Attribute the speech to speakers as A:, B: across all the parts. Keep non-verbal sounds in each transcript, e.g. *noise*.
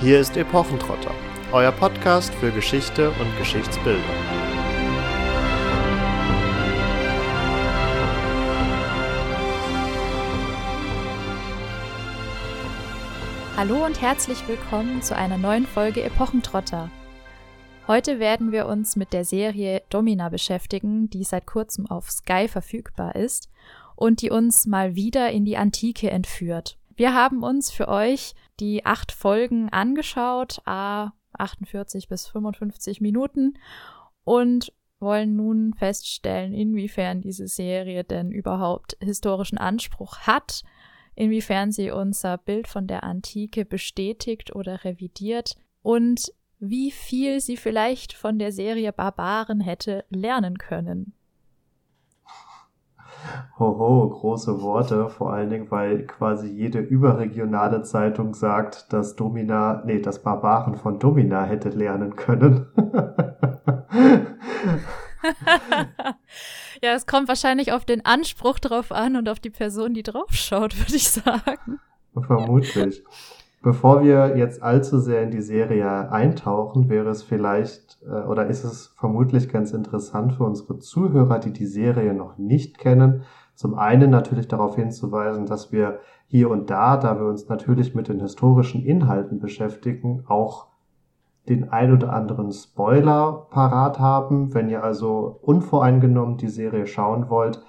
A: Hier ist Epochentrotter, euer Podcast für Geschichte und Geschichtsbildung.
B: Hallo und herzlich willkommen zu einer neuen Folge Epochentrotter. Heute werden wir uns mit der Serie Domina beschäftigen, die seit kurzem auf Sky verfügbar ist und die uns mal wieder in die Antike entführt. Wir haben uns für euch die acht Folgen angeschaut, a 48 bis 55 Minuten und wollen nun feststellen, inwiefern diese Serie denn überhaupt historischen Anspruch hat, inwiefern sie unser Bild von der Antike bestätigt oder revidiert und wie viel sie vielleicht von der Serie Barbaren hätte lernen können.
C: Hoho, große Worte, vor allen Dingen, weil quasi jede überregionale Zeitung sagt, dass Domina, nee, das Barbaren von Domina hätte lernen können. *laughs*
B: ja, es kommt wahrscheinlich auf den Anspruch drauf an und auf die Person, die draufschaut, würde ich sagen.
C: Vermutlich. Bevor wir jetzt allzu sehr in die Serie eintauchen, wäre es vielleicht äh, oder ist es vermutlich ganz interessant für unsere Zuhörer, die die Serie noch nicht kennen, zum einen natürlich darauf hinzuweisen, dass wir hier und da, da wir uns natürlich mit den historischen Inhalten beschäftigen, auch den ein oder anderen Spoiler parat haben. Wenn ihr also unvoreingenommen die Serie schauen wollt,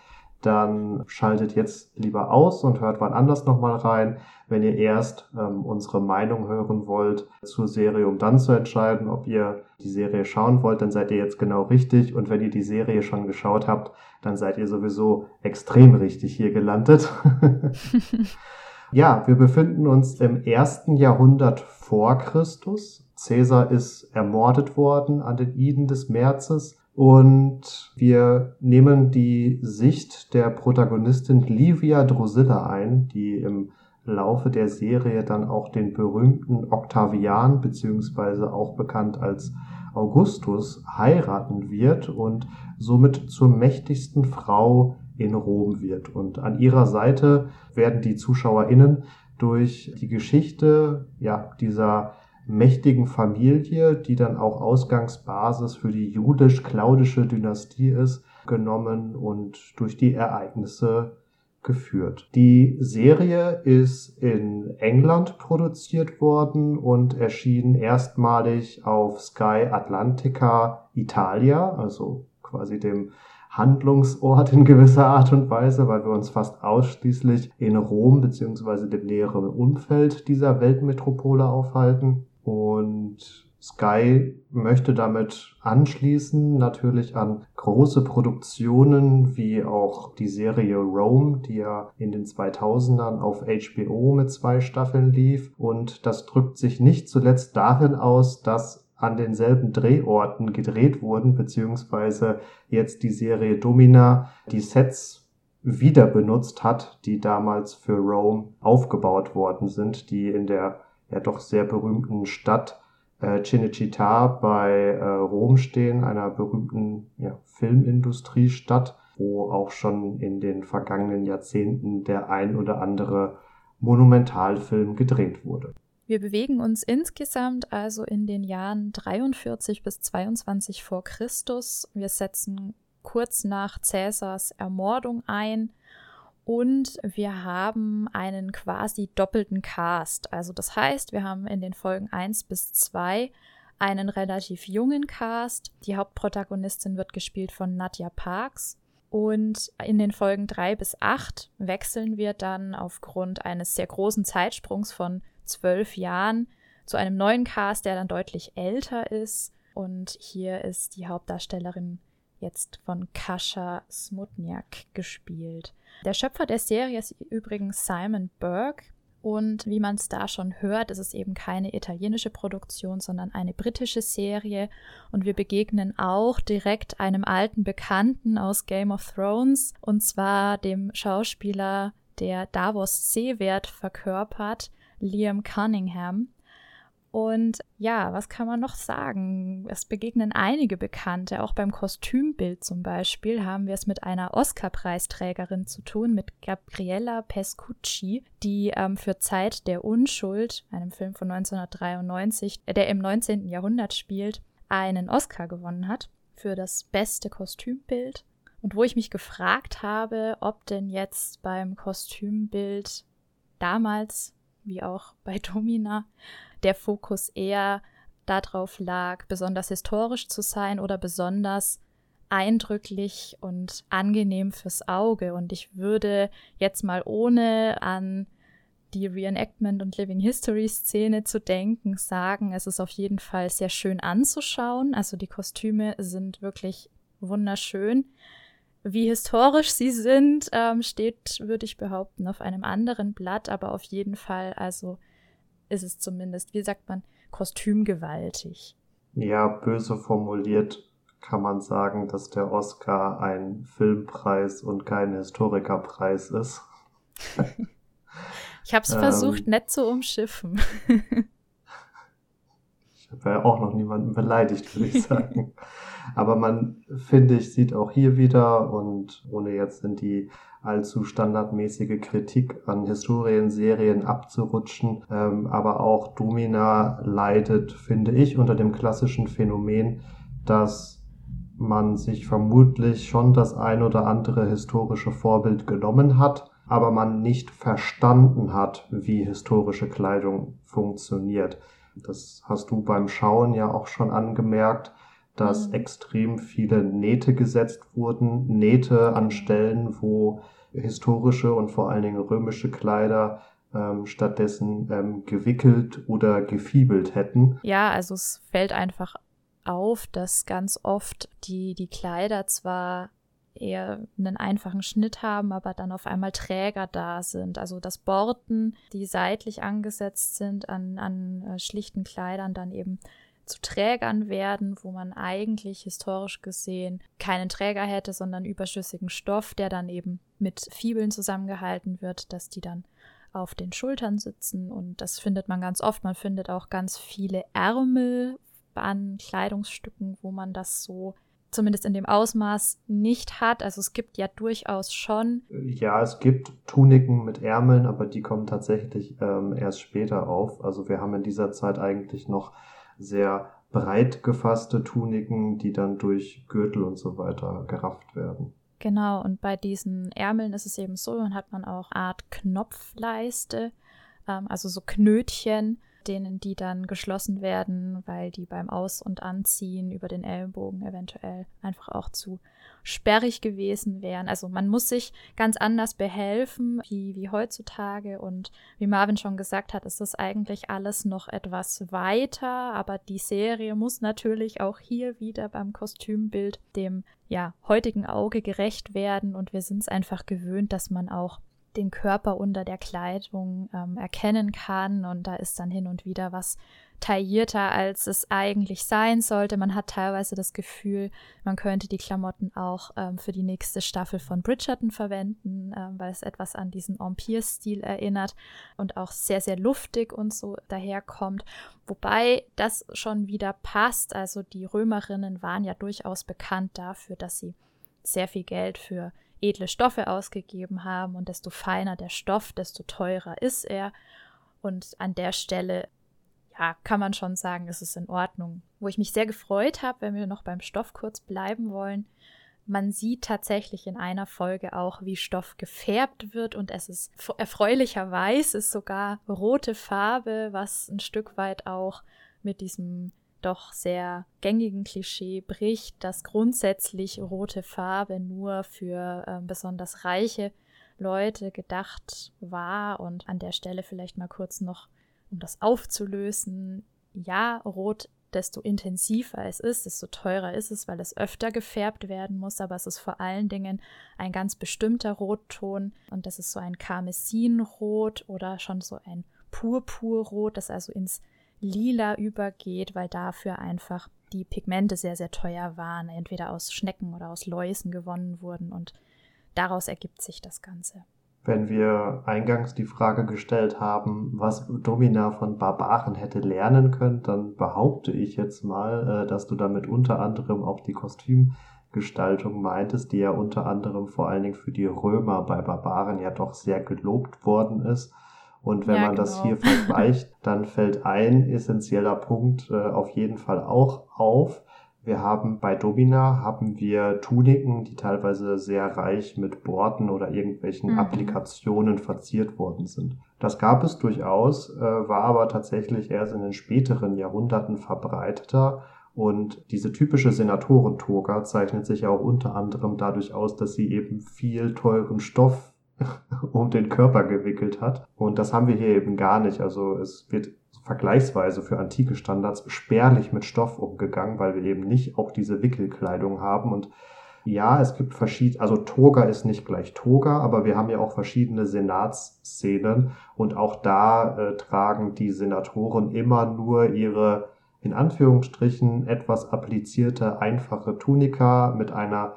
C: dann schaltet jetzt lieber aus und hört wann anders nochmal rein. Wenn ihr erst ähm, unsere Meinung hören wollt zur Serie, um dann zu entscheiden, ob ihr die Serie schauen wollt, dann seid ihr jetzt genau richtig. Und wenn ihr die Serie schon geschaut habt, dann seid ihr sowieso extrem richtig hier gelandet. *laughs* ja, wir befinden uns im ersten Jahrhundert vor Christus. Caesar ist ermordet worden an den Iden des Märzes und wir nehmen die Sicht der Protagonistin Livia Drusilla ein, die im Laufe der Serie dann auch den berühmten Octavian beziehungsweise auch bekannt als Augustus heiraten wird und somit zur mächtigsten Frau in Rom wird. Und an ihrer Seite werden die ZuschauerInnen durch die Geschichte ja, dieser mächtigen Familie, die dann auch Ausgangsbasis für die judisch-claudische Dynastie ist, genommen und durch die Ereignisse geführt. Die Serie ist in England produziert worden und erschien erstmalig auf Sky Atlantica Italia, also quasi dem Handlungsort in gewisser Art und Weise, weil wir uns fast ausschließlich in Rom beziehungsweise dem näheren Umfeld dieser Weltmetropole aufhalten. Und Sky möchte damit anschließen natürlich an große Produktionen wie auch die Serie Rome, die ja in den 2000ern auf HBO mit zwei Staffeln lief. Und das drückt sich nicht zuletzt darin aus, dass an denselben Drehorten gedreht wurden, beziehungsweise jetzt die Serie Domina die Sets wieder benutzt hat, die damals für Rome aufgebaut worden sind, die in der ja doch sehr berühmten Stadt äh, Cinecittà bei äh, Rom stehen, einer berühmten ja, Filmindustriestadt, wo auch schon in den vergangenen Jahrzehnten der ein oder andere Monumentalfilm gedreht wurde.
B: Wir bewegen uns insgesamt also in den Jahren 43 bis 22 vor Christus. Wir setzen kurz nach Cäsars Ermordung ein und wir haben einen quasi doppelten Cast. Also das heißt, wir haben in den Folgen 1 bis 2 einen relativ jungen Cast. Die Hauptprotagonistin wird gespielt von Nadja Parks. Und in den Folgen 3 bis 8 wechseln wir dann aufgrund eines sehr großen Zeitsprungs von zwölf Jahren zu einem neuen Cast, der dann deutlich älter ist. Und hier ist die Hauptdarstellerin jetzt von Kascha Smutniak gespielt. Der Schöpfer der Serie ist übrigens Simon Burke. Und wie man es da schon hört, ist es eben keine italienische Produktion, sondern eine britische Serie. Und wir begegnen auch direkt einem alten Bekannten aus Game of Thrones, und zwar dem Schauspieler, der Davos Seewert verkörpert, Liam Cunningham. Und ja, was kann man noch sagen? Es begegnen einige Bekannte, auch beim Kostümbild zum Beispiel haben wir es mit einer Oscar-Preisträgerin zu tun, mit Gabriella Pescucci, die ähm, für Zeit der Unschuld, einem Film von 1993, äh, der im 19. Jahrhundert spielt, einen Oscar gewonnen hat für das beste Kostümbild. Und wo ich mich gefragt habe, ob denn jetzt beim Kostümbild damals, wie auch bei Domina, der Fokus eher darauf lag, besonders historisch zu sein oder besonders eindrücklich und angenehm fürs Auge. Und ich würde jetzt mal ohne an die Reenactment und Living History Szene zu denken, sagen, es ist auf jeden Fall sehr schön anzuschauen. Also die Kostüme sind wirklich wunderschön. Wie historisch sie sind, ähm, steht, würde ich behaupten, auf einem anderen Blatt, aber auf jeden Fall, also ist es zumindest, wie sagt man, kostümgewaltig.
C: Ja, böse formuliert kann man sagen, dass der Oscar ein Filmpreis und kein Historikerpreis ist. *laughs*
B: ich habe es ähm, versucht, nett zu umschiffen. *laughs*
C: ich habe ja auch noch niemanden beleidigt, würde ich sagen. *laughs* Aber man, finde ich, sieht auch hier wieder und ohne jetzt in die allzu standardmäßige Kritik an Historienserien abzurutschen. Ähm, aber auch Domina leidet, finde ich, unter dem klassischen Phänomen, dass man sich vermutlich schon das ein oder andere historische Vorbild genommen hat, aber man nicht verstanden hat, wie historische Kleidung funktioniert. Das hast du beim Schauen ja auch schon angemerkt dass mhm. extrem viele Nähte gesetzt wurden, Nähte an Stellen, wo historische und vor allen Dingen römische Kleider ähm, stattdessen ähm, gewickelt oder gefiebelt hätten.
B: Ja, also es fällt einfach auf, dass ganz oft die, die Kleider zwar eher einen einfachen Schnitt haben, aber dann auf einmal Träger da sind. Also dass Borten, die seitlich angesetzt sind an, an äh, schlichten Kleidern, dann eben zu Trägern werden, wo man eigentlich historisch gesehen keinen Träger hätte, sondern überschüssigen Stoff, der dann eben mit Fibeln zusammengehalten wird, dass die dann auf den Schultern sitzen und das findet man ganz oft. Man findet auch ganz viele Ärmel an Kleidungsstücken, wo man das so zumindest in dem Ausmaß nicht hat. Also es gibt ja durchaus schon.
C: Ja, es gibt Tuniken mit Ärmeln, aber die kommen tatsächlich ähm, erst später auf. Also wir haben in dieser Zeit eigentlich noch sehr breit gefasste Tuniken, die dann durch Gürtel und so weiter gerafft werden.
B: Genau, und bei diesen Ärmeln ist es eben so, dann hat man auch Art Knopfleiste, ähm, also so Knötchen, denen die dann geschlossen werden, weil die beim Aus- und Anziehen über den Ellenbogen eventuell einfach auch zu sperrig gewesen wären. Also man muss sich ganz anders behelfen wie, wie heutzutage. Und wie Marvin schon gesagt hat, ist das eigentlich alles noch etwas weiter. Aber die Serie muss natürlich auch hier wieder beim Kostümbild dem ja, heutigen Auge gerecht werden. Und wir sind es einfach gewöhnt, dass man auch den Körper unter der Kleidung ähm, erkennen kann. Und da ist dann hin und wieder was taillierter, als es eigentlich sein sollte. Man hat teilweise das Gefühl, man könnte die Klamotten auch ähm, für die nächste Staffel von Bridgerton verwenden, ähm, weil es etwas an diesen Empire-Stil erinnert und auch sehr, sehr luftig und so daherkommt. Wobei das schon wieder passt. Also die Römerinnen waren ja durchaus bekannt dafür, dass sie sehr viel Geld für edle Stoffe ausgegeben haben und desto feiner der Stoff, desto teurer ist er. Und an der Stelle, ja, kann man schon sagen, ist es in Ordnung. Wo ich mich sehr gefreut habe, wenn wir noch beim Stoff kurz bleiben wollen, man sieht tatsächlich in einer Folge auch, wie Stoff gefärbt wird und es ist erfreulicherweise ist sogar rote Farbe, was ein Stück weit auch mit diesem doch sehr gängigen Klischee bricht, dass grundsätzlich rote Farbe nur für äh, besonders reiche Leute gedacht war. Und an der Stelle vielleicht mal kurz noch, um das aufzulösen. Ja, rot, desto intensiver es ist, desto teurer ist es, weil es öfter gefärbt werden muss. Aber es ist vor allen Dingen ein ganz bestimmter Rotton. Und das ist so ein Karmesinrot oder schon so ein Purpurrot, das also ins lila übergeht, weil dafür einfach die Pigmente sehr, sehr teuer waren, entweder aus Schnecken oder aus Läusen gewonnen wurden und daraus ergibt sich das Ganze.
C: Wenn wir eingangs die Frage gestellt haben, was Domina von Barbaren hätte lernen können, dann behaupte ich jetzt mal, äh, dass du damit unter anderem auch die Kostümgestaltung meintest, die ja unter anderem vor allen Dingen für die Römer bei Barbaren ja doch sehr gelobt worden ist. Und wenn ja, man genau. das hier vergleicht, *laughs* dann fällt ein essentieller Punkt äh, auf jeden Fall auch auf. Wir haben bei Domina haben wir Tuniken, die teilweise sehr reich mit Borten oder irgendwelchen mhm. Applikationen verziert worden sind. Das gab es durchaus, äh, war aber tatsächlich erst in den späteren Jahrhunderten verbreiteter. Und diese typische Senatorentoga zeichnet sich auch unter anderem dadurch aus, dass sie eben viel teuren Stoff *laughs* um den Körper gewickelt hat. Und das haben wir hier eben gar nicht. Also es wird vergleichsweise für antike Standards spärlich mit Stoff umgegangen, weil wir eben nicht auch diese Wickelkleidung haben. Und ja, es gibt verschiedene, also Toga ist nicht gleich Toga, aber wir haben ja auch verschiedene Senatsszenen und auch da äh, tragen die Senatoren immer nur ihre in Anführungsstrichen etwas applizierte einfache Tunika mit einer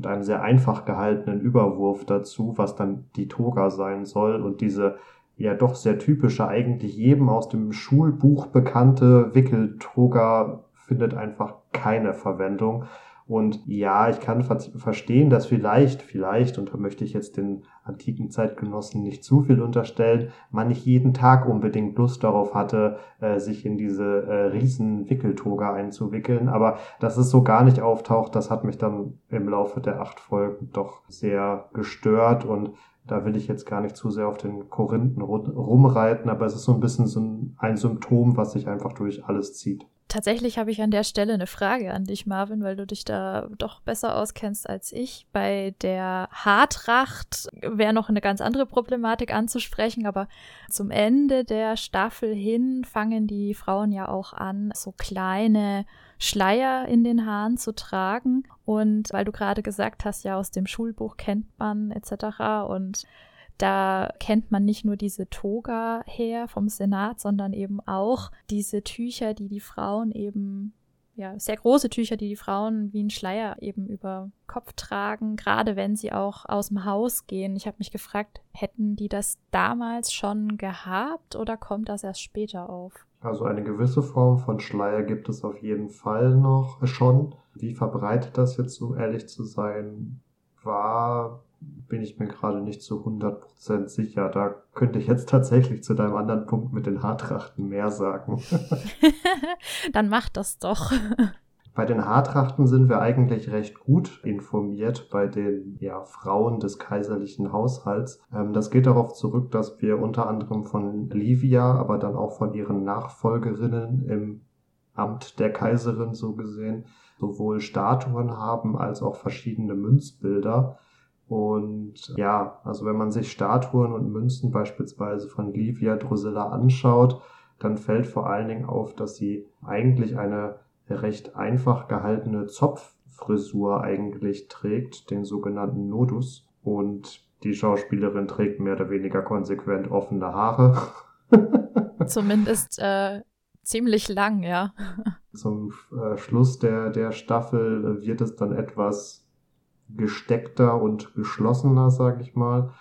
C: mit einem sehr einfach gehaltenen Überwurf dazu, was dann die Toga sein soll. Und diese ja doch sehr typische, eigentlich jedem aus dem Schulbuch bekannte Wickeltoga findet einfach keine Verwendung. Und ja, ich kann ver verstehen, dass vielleicht, vielleicht, und da möchte ich jetzt den antiken Zeitgenossen nicht zu viel unterstellen, man nicht jeden Tag unbedingt Lust darauf hatte, äh, sich in diese äh, riesen Wickeltoga einzuwickeln. Aber dass es so gar nicht auftaucht, das hat mich dann im Laufe der acht Folgen doch sehr gestört und da will ich jetzt gar nicht zu sehr auf den Korinthen rumreiten, aber es ist so ein bisschen so ein Symptom, was sich einfach durch alles zieht.
B: Tatsächlich habe ich an der Stelle eine Frage an dich, Marvin, weil du dich da doch besser auskennst als ich. Bei der Haartracht wäre noch eine ganz andere Problematik anzusprechen, aber zum Ende der Staffel hin fangen die Frauen ja auch an, so kleine Schleier in den Haaren zu tragen. Und weil du gerade gesagt hast, ja, aus dem Schulbuch kennt man etc. Und da kennt man nicht nur diese Toga her vom Senat, sondern eben auch diese Tücher, die die Frauen eben, ja, sehr große Tücher, die die Frauen wie ein Schleier eben über Kopf tragen, gerade wenn sie auch aus dem Haus gehen. Ich habe mich gefragt, hätten die das damals schon gehabt oder kommt das erst später auf?
C: Also eine gewisse Form von Schleier gibt es auf jeden Fall noch schon. Wie verbreitet das jetzt, um ehrlich zu sein, war, bin ich mir gerade nicht zu 100% sicher. Da könnte ich jetzt tatsächlich zu deinem anderen Punkt mit den Haartrachten mehr sagen. *laughs*
B: Dann mach das doch.
C: Bei den Haartrachten sind wir eigentlich recht gut informiert bei den ja, Frauen des kaiserlichen Haushalts. Ähm, das geht darauf zurück, dass wir unter anderem von Livia, aber dann auch von ihren Nachfolgerinnen im Amt der Kaiserin so gesehen, sowohl Statuen haben als auch verschiedene Münzbilder. Und ja, also wenn man sich Statuen und Münzen beispielsweise von Livia Drusilla anschaut, dann fällt vor allen Dingen auf, dass sie eigentlich eine recht einfach gehaltene Zopffrisur eigentlich trägt, den sogenannten Nodus. Und die Schauspielerin trägt mehr oder weniger konsequent offene Haare. *laughs*
B: Zumindest äh, ziemlich lang, ja. *laughs*
C: Zum äh, Schluss der, der Staffel wird es dann etwas gesteckter und geschlossener, sag ich mal.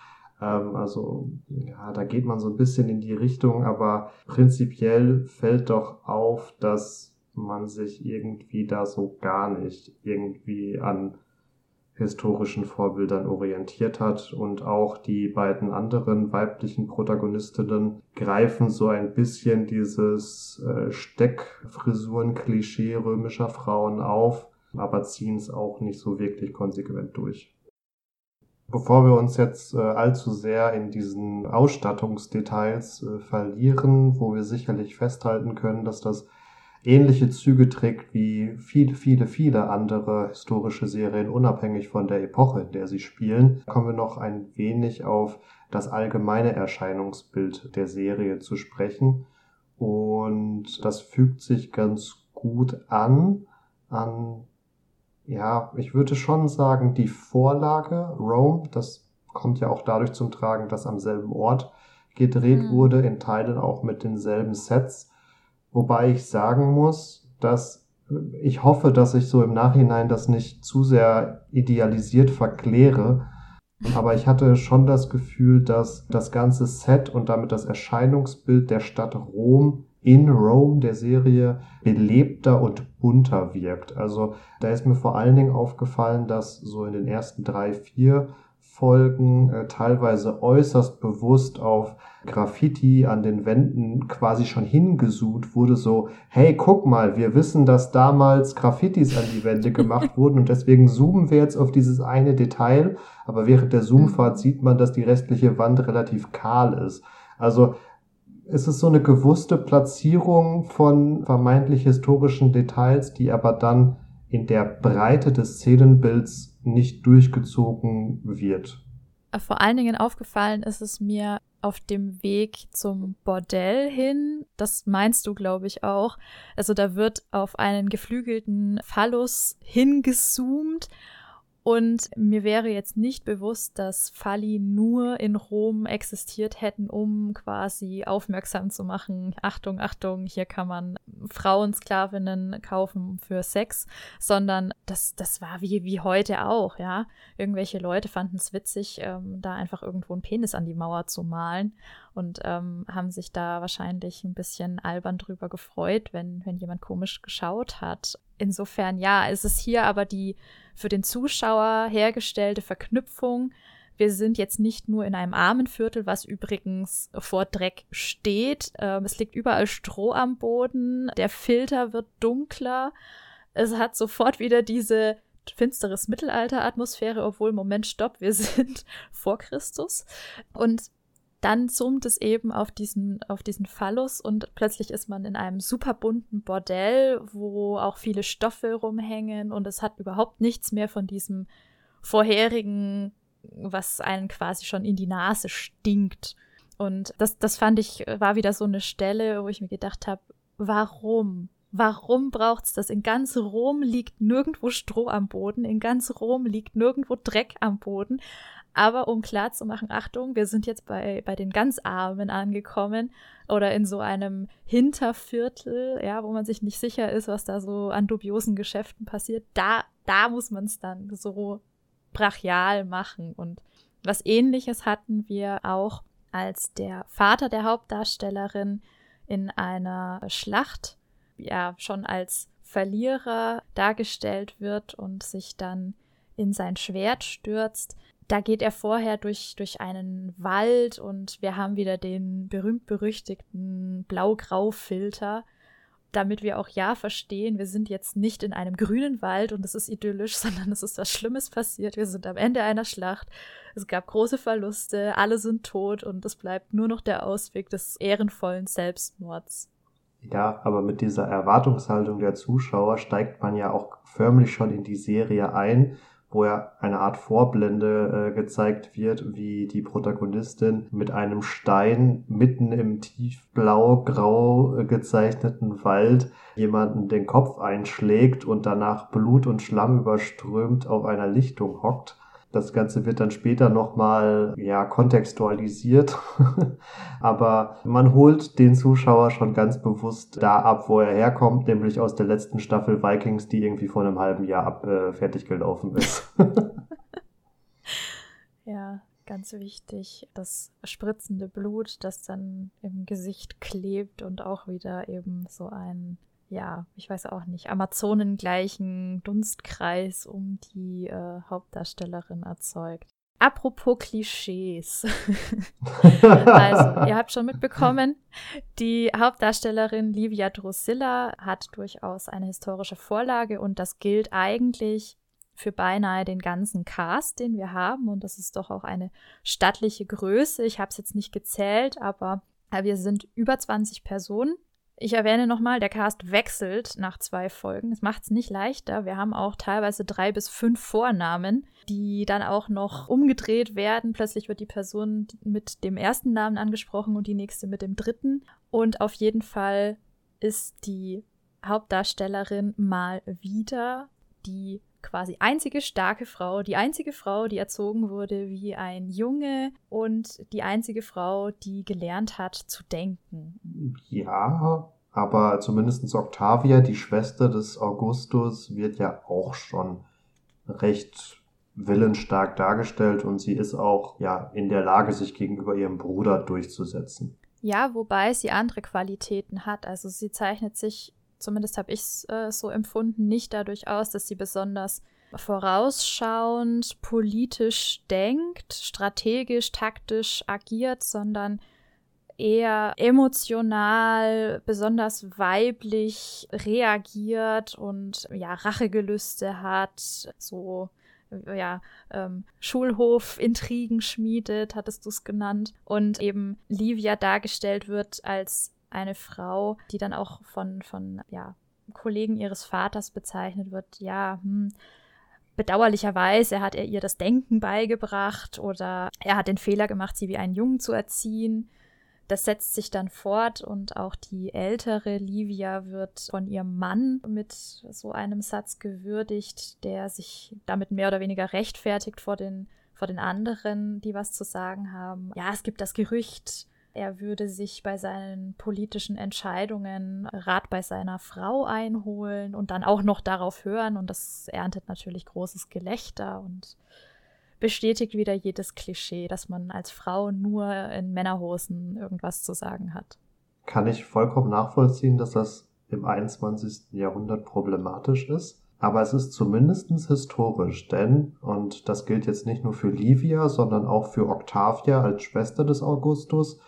C: Ähm, also, ja, da geht man so ein bisschen in die Richtung, aber prinzipiell fällt doch auf, dass man sich irgendwie da so gar nicht irgendwie an historischen Vorbildern orientiert hat und auch die beiden anderen weiblichen Protagonistinnen greifen so ein bisschen dieses äh, Steckfrisuren-Klischee römischer Frauen auf, aber ziehen es auch nicht so wirklich konsequent durch. Bevor wir uns jetzt äh, allzu sehr in diesen Ausstattungsdetails äh, verlieren, wo wir sicherlich festhalten können, dass das ähnliche Züge trägt wie viele, viele, viele andere historische Serien, unabhängig von der Epoche, in der sie spielen, kommen wir noch ein wenig auf das allgemeine Erscheinungsbild der Serie zu sprechen. Und das fügt sich ganz gut an, an, ja, ich würde schon sagen, die Vorlage Rome, das kommt ja auch dadurch zum Tragen, dass am selben Ort gedreht mhm. wurde, in Teilen auch mit denselben Sets Wobei ich sagen muss, dass ich hoffe, dass ich so im Nachhinein das nicht zu sehr idealisiert verkläre. Aber ich hatte schon das Gefühl, dass das ganze Set und damit das Erscheinungsbild der Stadt Rom in Rome der Serie belebter und bunter wirkt. Also da ist mir vor allen Dingen aufgefallen, dass so in den ersten drei, vier Folgen äh, teilweise äußerst bewusst auf Graffiti an den Wänden quasi schon hingesucht wurde, so, hey, guck mal, wir wissen, dass damals Graffitis an die Wände gemacht wurden und deswegen zoomen wir jetzt auf dieses eine Detail, aber während der Zoomfahrt mhm. sieht man, dass die restliche Wand relativ kahl ist. Also es ist so eine gewusste Platzierung von vermeintlich historischen Details, die aber dann in der Breite des Szenenbilds nicht durchgezogen wird.
B: Vor allen Dingen aufgefallen ist es mir auf dem Weg zum Bordell hin. Das meinst du, glaube ich, auch. Also da wird auf einen geflügelten Phallus hingezoomt und mir wäre jetzt nicht bewusst, dass Falli nur in Rom existiert hätten, um quasi aufmerksam zu machen. Achtung, Achtung, hier kann man Frauensklavinnen kaufen für Sex, sondern das, das war wie, wie heute auch, ja. Irgendwelche Leute fanden es witzig, ähm, da einfach irgendwo einen Penis an die Mauer zu malen und ähm, haben sich da wahrscheinlich ein bisschen albern drüber gefreut, wenn, wenn jemand komisch geschaut hat. Insofern, ja, ist es hier aber die für den Zuschauer hergestellte Verknüpfung. Wir sind jetzt nicht nur in einem armen Viertel, was übrigens vor Dreck steht. Ähm, es liegt überall Stroh am Boden. Der Filter wird dunkler. Es hat sofort wieder diese finsteres Mittelalter-Atmosphäre, obwohl, Moment, stopp, wir *laughs* sind vor Christus. Und dann zoomt es eben auf diesen, auf diesen Phallus und plötzlich ist man in einem super bunten Bordell, wo auch viele Stoffe rumhängen und es hat überhaupt nichts mehr von diesem vorherigen, was einen quasi schon in die Nase stinkt. Und das, das fand ich, war wieder so eine Stelle, wo ich mir gedacht habe, warum? Warum braucht's das? In ganz Rom liegt nirgendwo Stroh am Boden, in ganz Rom liegt nirgendwo Dreck am Boden. Aber um klar zu machen, Achtung, wir sind jetzt bei, bei den ganz Armen angekommen oder in so einem Hinterviertel, ja, wo man sich nicht sicher ist, was da so an dubiosen Geschäften passiert. Da, da muss man es dann so brachial machen. Und was ähnliches hatten wir auch, als der Vater der Hauptdarstellerin in einer Schlacht ja schon als Verlierer dargestellt wird und sich dann in sein Schwert stürzt da geht er vorher durch, durch einen Wald und wir haben wieder den berühmt-berüchtigten Blau-Grau-Filter, damit wir auch ja verstehen, wir sind jetzt nicht in einem grünen Wald und es ist idyllisch, *laughs* sondern es ist was Schlimmes passiert. Wir sind am Ende einer Schlacht. Es gab große Verluste, alle sind tot und es bleibt nur noch der Ausweg des ehrenvollen Selbstmords.
C: Ja, aber mit dieser Erwartungshaltung der Zuschauer steigt man ja auch förmlich schon in die Serie ein wo ja eine Art Vorblende äh, gezeigt wird, wie die Protagonistin mit einem Stein mitten im tiefblau-grau äh, gezeichneten Wald jemanden den Kopf einschlägt und danach Blut und Schlamm überströmt auf einer Lichtung hockt. Das Ganze wird dann später nochmal ja, kontextualisiert. *laughs* Aber man holt den Zuschauer schon ganz bewusst da ab, wo er herkommt, nämlich aus der letzten Staffel Vikings, die irgendwie vor einem halben Jahr ab äh, fertig gelaufen ist. *laughs*
B: ja, ganz wichtig. Das spritzende Blut, das dann im Gesicht klebt und auch wieder eben so ein ja, ich weiß auch nicht, Amazonengleichen Dunstkreis um die äh, Hauptdarstellerin erzeugt. Apropos Klischees. *laughs* also, ihr habt schon mitbekommen, die Hauptdarstellerin Livia Drusilla hat durchaus eine historische Vorlage und das gilt eigentlich für beinahe den ganzen Cast, den wir haben. Und das ist doch auch eine stattliche Größe. Ich habe es jetzt nicht gezählt, aber wir sind über 20 Personen ich erwähne nochmal, der Cast wechselt nach zwei Folgen. Das macht es nicht leichter. Wir haben auch teilweise drei bis fünf Vornamen, die dann auch noch umgedreht werden. Plötzlich wird die Person mit dem ersten Namen angesprochen und die nächste mit dem dritten. Und auf jeden Fall ist die Hauptdarstellerin mal wieder die quasi einzige starke Frau, die einzige Frau, die erzogen wurde wie ein Junge und die einzige Frau, die gelernt hat zu denken.
C: Ja, aber zumindest Octavia, die Schwester des Augustus, wird ja auch schon recht willensstark dargestellt und sie ist auch ja in der Lage, sich gegenüber ihrem Bruder durchzusetzen.
B: Ja, wobei sie andere Qualitäten hat. Also sie zeichnet sich, zumindest habe ich es äh, so empfunden, nicht dadurch aus, dass sie besonders vorausschauend, politisch denkt, strategisch, taktisch agiert, sondern eher emotional, besonders weiblich reagiert und ja, Rachegelüste hat, so ja, ähm, Schulhof-Intrigen schmiedet, hattest du es genannt. Und eben Livia dargestellt wird als eine Frau, die dann auch von, von ja, Kollegen ihres Vaters bezeichnet wird, ja, hm, bedauerlicherweise hat er ihr das Denken beigebracht oder er hat den Fehler gemacht, sie wie einen Jungen zu erziehen. Das setzt sich dann fort und auch die ältere Livia wird von ihrem Mann mit so einem Satz gewürdigt, der sich damit mehr oder weniger rechtfertigt vor den, vor den anderen, die was zu sagen haben. Ja, es gibt das Gerücht, er würde sich bei seinen politischen Entscheidungen Rat bei seiner Frau einholen und dann auch noch darauf hören. Und das erntet natürlich großes Gelächter und bestätigt wieder jedes Klischee, dass man als Frau nur in Männerhosen irgendwas zu sagen hat.
C: Kann ich vollkommen nachvollziehen, dass das im 21. Jahrhundert problematisch ist. Aber es ist zumindest historisch, denn, und das gilt jetzt nicht nur für Livia, sondern auch für Octavia als Schwester des Augustus,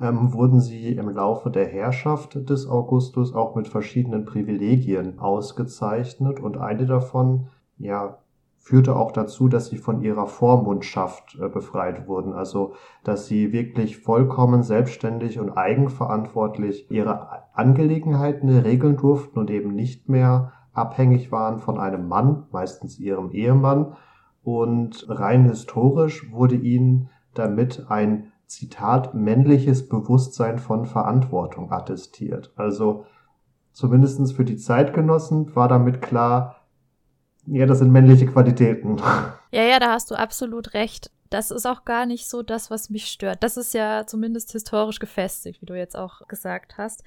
C: ähm, wurden sie im Laufe der Herrschaft des Augustus auch mit verschiedenen Privilegien ausgezeichnet und eine davon ja führte auch dazu, dass sie von ihrer Vormundschaft äh, befreit wurden, also dass sie wirklich vollkommen selbstständig und eigenverantwortlich ihre Angelegenheiten regeln durften und eben nicht mehr abhängig waren von einem Mann, meistens ihrem Ehemann. Und rein historisch wurde ihnen damit ein Zitat, männliches Bewusstsein von Verantwortung attestiert. Also zumindestens für die Zeitgenossen war damit klar, ja, das sind männliche Qualitäten. *laughs*
B: Ja, ja, da hast du absolut recht. Das ist auch gar nicht so das, was mich stört. Das ist ja zumindest historisch gefestigt, wie du jetzt auch gesagt hast.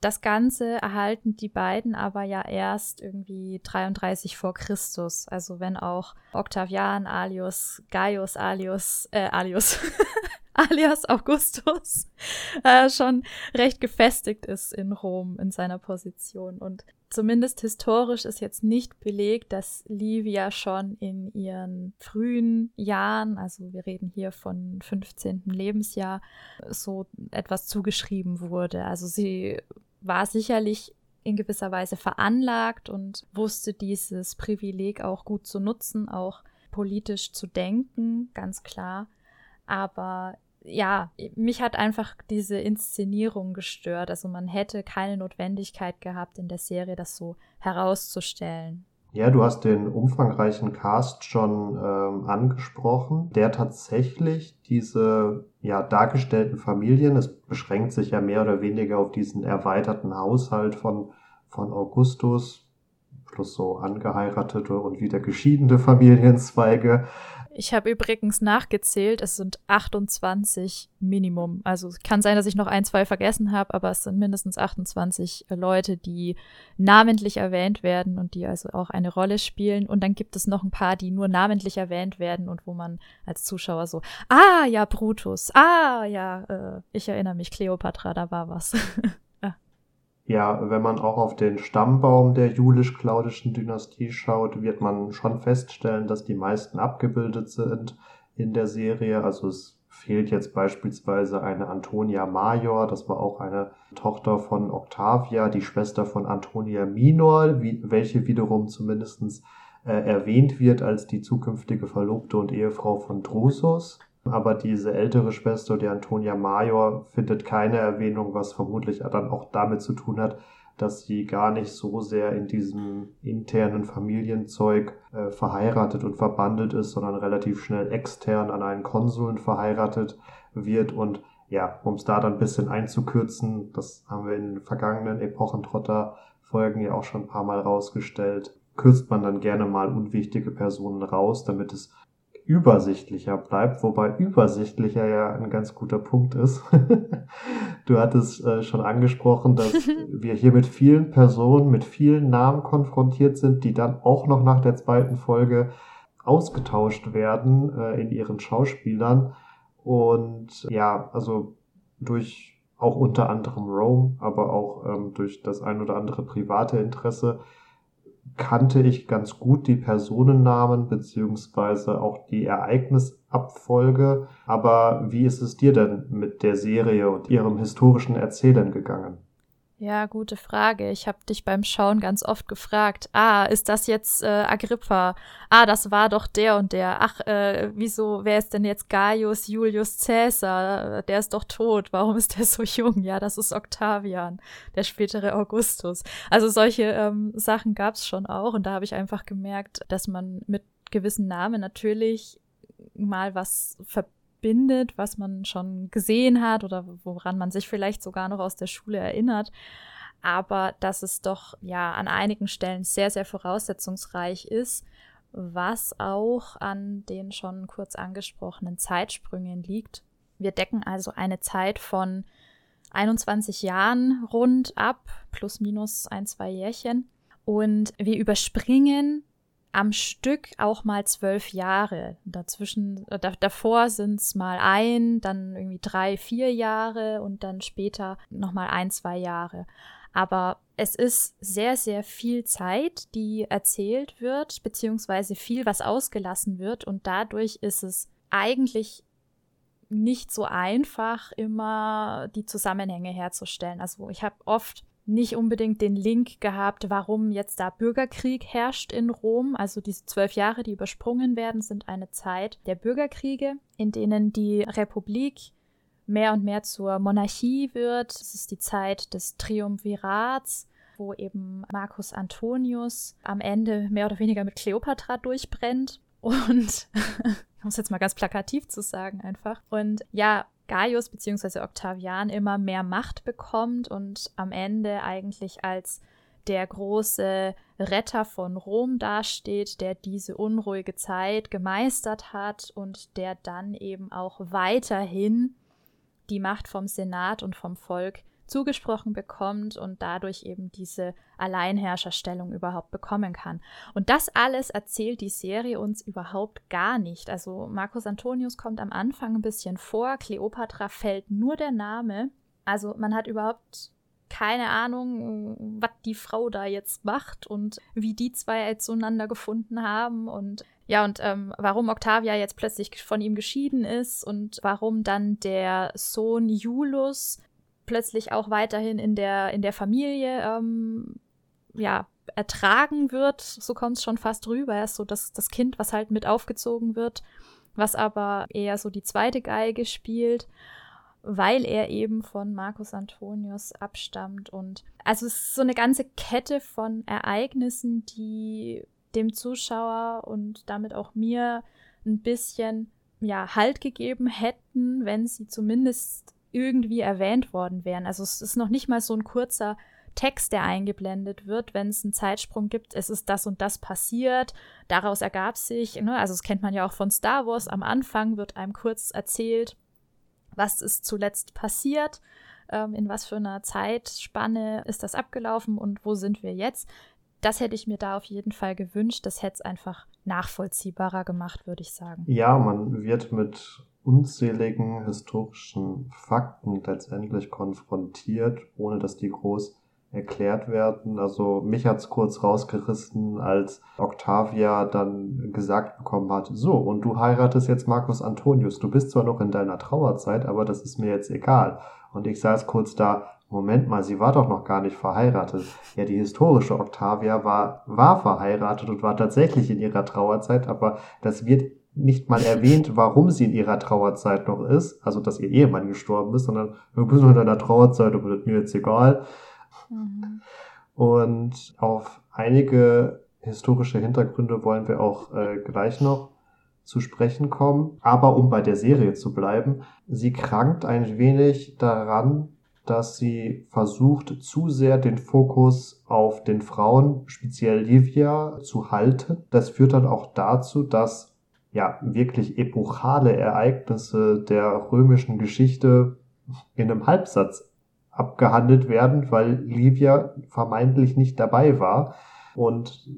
B: Das Ganze erhalten die beiden aber ja erst irgendwie 33 vor Christus. Also wenn auch Octavian alius, Gaius alius, äh, alius, *laughs* alias Augustus äh, schon recht gefestigt ist in Rom in seiner Position. Und zumindest historisch ist jetzt nicht belegt, dass Livia schon in ihren frühen Jahren, also wir reden hier von 15. Lebensjahr, so etwas zugeschrieben wurde. Also sie war sicherlich in gewisser Weise veranlagt und wusste dieses Privileg auch gut zu nutzen, auch politisch zu denken, ganz klar. Aber ja, mich hat einfach diese Inszenierung gestört. Also man hätte keine Notwendigkeit gehabt, in der Serie das so herauszustellen.
C: Ja, du hast den umfangreichen Cast schon ähm, angesprochen, der tatsächlich diese ja dargestellten Familien, es beschränkt sich ja mehr oder weniger auf diesen erweiterten Haushalt von, von Augustus, plus so angeheiratete und wieder geschiedene *laughs* Familienzweige,
B: ich habe übrigens nachgezählt, es sind 28 Minimum. Also kann sein, dass ich noch ein, zwei vergessen habe, aber es sind mindestens 28 Leute, die namentlich erwähnt werden und die also auch eine Rolle spielen. Und dann gibt es noch ein paar, die nur namentlich erwähnt werden und wo man als Zuschauer so, ah ja, Brutus, ah ja, äh, ich erinnere mich, Cleopatra, da war was. *laughs*
C: Ja, wenn man auch auf den Stammbaum der julisch-claudischen Dynastie schaut, wird man schon feststellen, dass die meisten abgebildet sind in der Serie. Also es fehlt jetzt beispielsweise eine Antonia Major, das war auch eine Tochter von Octavia, die Schwester von Antonia Minor, welche wiederum zumindestens äh, erwähnt wird als die zukünftige Verlobte und Ehefrau von Drusus. Aber diese ältere Schwester, die Antonia Major, findet keine Erwähnung, was vermutlich dann auch damit zu tun hat, dass sie gar nicht so sehr in diesem internen Familienzeug äh, verheiratet und verbandelt ist, sondern relativ schnell extern an einen Konsuln verheiratet wird. Und ja, um es da dann ein bisschen einzukürzen, das haben wir in vergangenen Epochentrotter-Folgen ja auch schon ein paar Mal rausgestellt, kürzt man dann gerne mal unwichtige Personen raus, damit es übersichtlicher bleibt, wobei übersichtlicher ja ein ganz guter Punkt ist. *laughs* du hattest äh, schon angesprochen, dass *laughs* wir hier mit vielen Personen, mit vielen Namen konfrontiert sind, die dann auch noch nach der zweiten Folge ausgetauscht werden äh, in ihren Schauspielern. Und ja, also durch auch unter anderem Rome, aber auch ähm, durch das ein oder andere private Interesse kannte ich ganz gut die Personennamen beziehungsweise auch die Ereignisabfolge. Aber wie ist es dir denn mit der Serie und ihrem historischen Erzählen gegangen?
B: Ja, gute Frage. Ich habe dich beim Schauen ganz oft gefragt. Ah, ist das jetzt äh, Agrippa? Ah, das war doch der und der. Ach, äh, wieso, wer ist denn jetzt Gaius Julius Caesar? Der ist doch tot. Warum ist der so jung? Ja, das ist Octavian, der spätere Augustus. Also solche ähm, Sachen gab's schon auch. Und da habe ich einfach gemerkt, dass man mit gewissen Namen natürlich mal was verbindet bindet, was man schon gesehen hat oder woran man sich vielleicht sogar noch aus der Schule erinnert. Aber dass es doch ja an einigen Stellen sehr, sehr voraussetzungsreich ist, was auch an den schon kurz angesprochenen Zeitsprüngen liegt. Wir decken also eine Zeit von 21 Jahren rund ab, plus minus ein, zwei Jährchen. Und wir überspringen am Stück auch mal zwölf Jahre. Dazwischen, äh, da, davor sind es mal ein, dann irgendwie drei, vier Jahre und dann später nochmal ein, zwei Jahre. Aber es ist sehr, sehr viel Zeit, die erzählt wird, beziehungsweise viel, was ausgelassen wird. Und dadurch ist es eigentlich nicht so einfach, immer die Zusammenhänge herzustellen. Also ich habe oft nicht unbedingt den Link gehabt, warum jetzt da Bürgerkrieg herrscht in Rom. Also diese zwölf Jahre, die übersprungen werden, sind eine Zeit der Bürgerkriege, in denen die Republik mehr und mehr zur Monarchie wird. Es ist die Zeit des Triumvirats, wo eben Marcus Antonius am Ende mehr oder weniger mit Kleopatra durchbrennt. Und, *laughs* um es jetzt mal ganz plakativ zu sagen einfach. Und ja, Gaius bzw. Octavian immer mehr Macht bekommt und am Ende eigentlich als der große Retter von Rom dasteht, der diese unruhige Zeit gemeistert hat und der dann eben auch weiterhin die Macht vom Senat und vom Volk zugesprochen bekommt und dadurch eben diese Alleinherrscherstellung überhaupt bekommen kann. Und das alles erzählt die Serie uns überhaupt gar nicht. Also Marcus Antonius kommt am Anfang ein bisschen vor, Kleopatra fällt nur der Name. Also man hat überhaupt keine Ahnung, was die Frau da jetzt macht und wie die zwei zueinander gefunden haben und ja, und ähm, warum Octavia jetzt plötzlich von ihm geschieden ist und warum dann der Sohn Iulus plötzlich auch weiterhin in der, in der Familie ähm, ja, ertragen wird. So kommt es schon fast rüber. Er ist so das, das Kind, was halt mit aufgezogen wird, was aber eher so die zweite Geige spielt, weil er eben von Marcus Antonius abstammt. Und also es ist so eine ganze Kette von Ereignissen, die dem Zuschauer und damit auch mir ein bisschen ja, Halt gegeben hätten, wenn sie zumindest irgendwie erwähnt worden wären. Also es ist noch nicht mal so ein kurzer Text, der eingeblendet wird, wenn es einen Zeitsprung gibt, es ist das und das passiert, daraus ergab sich, ne, also das kennt man ja auch von Star Wars, am Anfang wird einem kurz erzählt, was ist zuletzt passiert, ähm, in was für einer Zeitspanne ist das abgelaufen und wo sind wir jetzt. Das hätte ich mir da auf jeden Fall gewünscht, das hätte es einfach nachvollziehbarer gemacht, würde ich sagen.
C: Ja, man wird mit unzähligen historischen Fakten letztendlich konfrontiert, ohne dass die groß erklärt werden. Also mich hat's kurz rausgerissen, als Octavia dann gesagt bekommen hat, so, und du heiratest jetzt Marcus Antonius. Du bist zwar noch in deiner Trauerzeit, aber das ist mir jetzt egal. Und ich saß kurz da, Moment mal, sie war doch noch gar nicht verheiratet. Ja, die historische Octavia war, war verheiratet und war tatsächlich in ihrer Trauerzeit, aber das wird nicht mal erwähnt, warum sie in ihrer Trauerzeit noch ist, also dass ihr Ehemann gestorben ist, sondern wir noch in deiner Trauerzeit, aber das ist mir jetzt egal. Mhm. Und auf einige historische Hintergründe wollen wir auch äh, gleich noch zu sprechen kommen. Aber um bei der Serie zu bleiben, sie krankt ein wenig daran, dass sie versucht, zu sehr den Fokus auf den Frauen, speziell Livia, zu halten. Das führt dann auch dazu, dass ja, wirklich epochale Ereignisse der römischen Geschichte in einem Halbsatz abgehandelt werden, weil Livia vermeintlich nicht dabei war. Und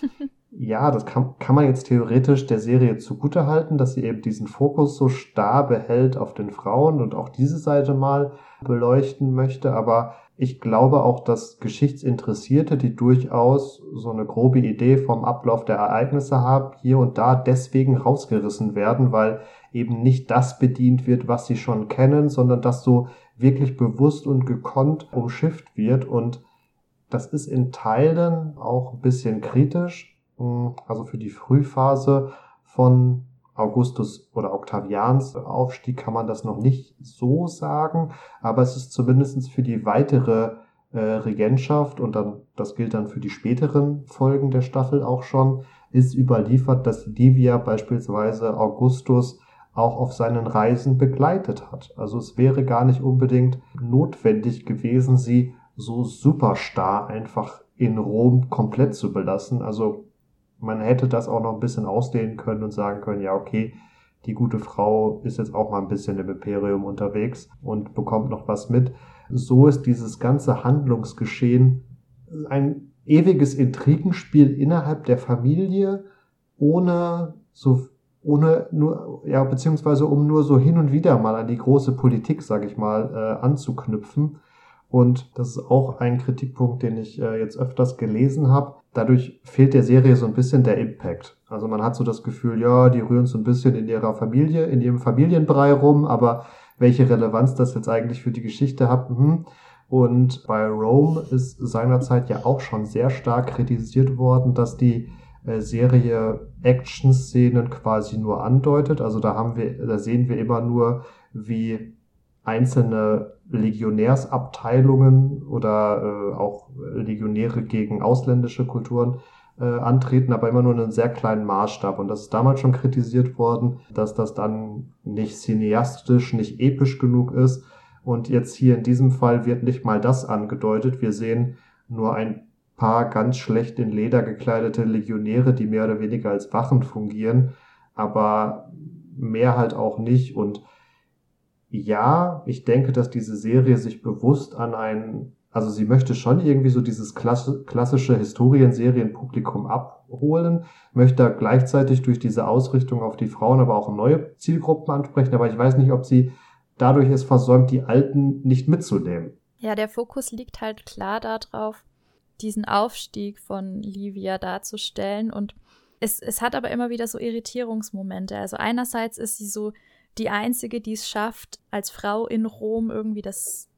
C: *laughs* ja, das kann, kann man jetzt theoretisch der Serie zugutehalten, dass sie eben diesen Fokus so starr behält auf den Frauen und auch diese Seite mal beleuchten möchte. Aber ich glaube auch, dass Geschichtsinteressierte, die durchaus so eine grobe Idee vom Ablauf der Ereignisse haben, hier und da deswegen rausgerissen werden, weil eben nicht das bedient wird, was sie schon kennen, sondern das so wirklich bewusst und gekonnt umschifft wird. Und das ist in Teilen auch ein bisschen kritisch, hm, also für die Frühphase von Augustus oder Octavians Aufstieg kann man das noch nicht so sagen, aber es ist zumindest für die weitere äh, Regentschaft und dann, das gilt dann für die späteren Folgen der Staffel auch schon, ist überliefert, dass Livia beispielsweise Augustus auch auf seinen Reisen begleitet hat. Also es wäre gar nicht unbedingt notwendig gewesen, sie so super starr einfach in Rom komplett zu belassen. Also man hätte das auch noch ein bisschen ausdehnen können und sagen können, ja, okay, die gute Frau ist jetzt auch mal ein bisschen im Imperium unterwegs und bekommt noch was mit. So ist dieses ganze Handlungsgeschehen ein ewiges Intrigenspiel innerhalb der Familie, ohne so, ohne nur, ja, beziehungsweise um nur so hin und wieder mal an die große Politik, sag ich mal, äh, anzuknüpfen. Und das ist auch ein Kritikpunkt, den ich äh, jetzt öfters gelesen habe. Dadurch fehlt der Serie so ein bisschen der Impact. Also man hat so das Gefühl, ja, die rühren so ein bisschen in ihrer Familie, in ihrem Familienbrei rum, aber welche Relevanz das jetzt eigentlich für die Geschichte hat. Hm. Und bei Rome ist seinerzeit ja auch schon sehr stark kritisiert worden, dass die äh, Serie Action-Szenen quasi nur andeutet. Also da haben wir, da sehen wir immer nur, wie einzelne Legionärsabteilungen oder äh, auch Legionäre gegen ausländische Kulturen äh, antreten, aber immer nur in einem sehr kleinen Maßstab. Und das ist damals schon kritisiert worden, dass das dann nicht cineastisch, nicht episch genug ist. Und jetzt hier in diesem Fall wird nicht mal das angedeutet. Wir sehen nur ein paar ganz schlecht in Leder gekleidete Legionäre, die mehr oder weniger als Wachen fungieren, aber mehr halt auch nicht. Und ja, ich denke, dass diese Serie sich bewusst an ein, also sie möchte schon irgendwie so dieses klassische Historienserienpublikum abholen, möchte gleichzeitig durch diese Ausrichtung auf die Frauen aber auch neue Zielgruppen ansprechen, aber ich weiß nicht, ob sie dadurch es versäumt, die Alten nicht mitzunehmen.
B: Ja, der Fokus liegt halt klar darauf, diesen Aufstieg von Livia darzustellen und es, es hat aber immer wieder so Irritierungsmomente. Also einerseits ist sie so die einzige, die es schafft, als Frau in Rom irgendwie das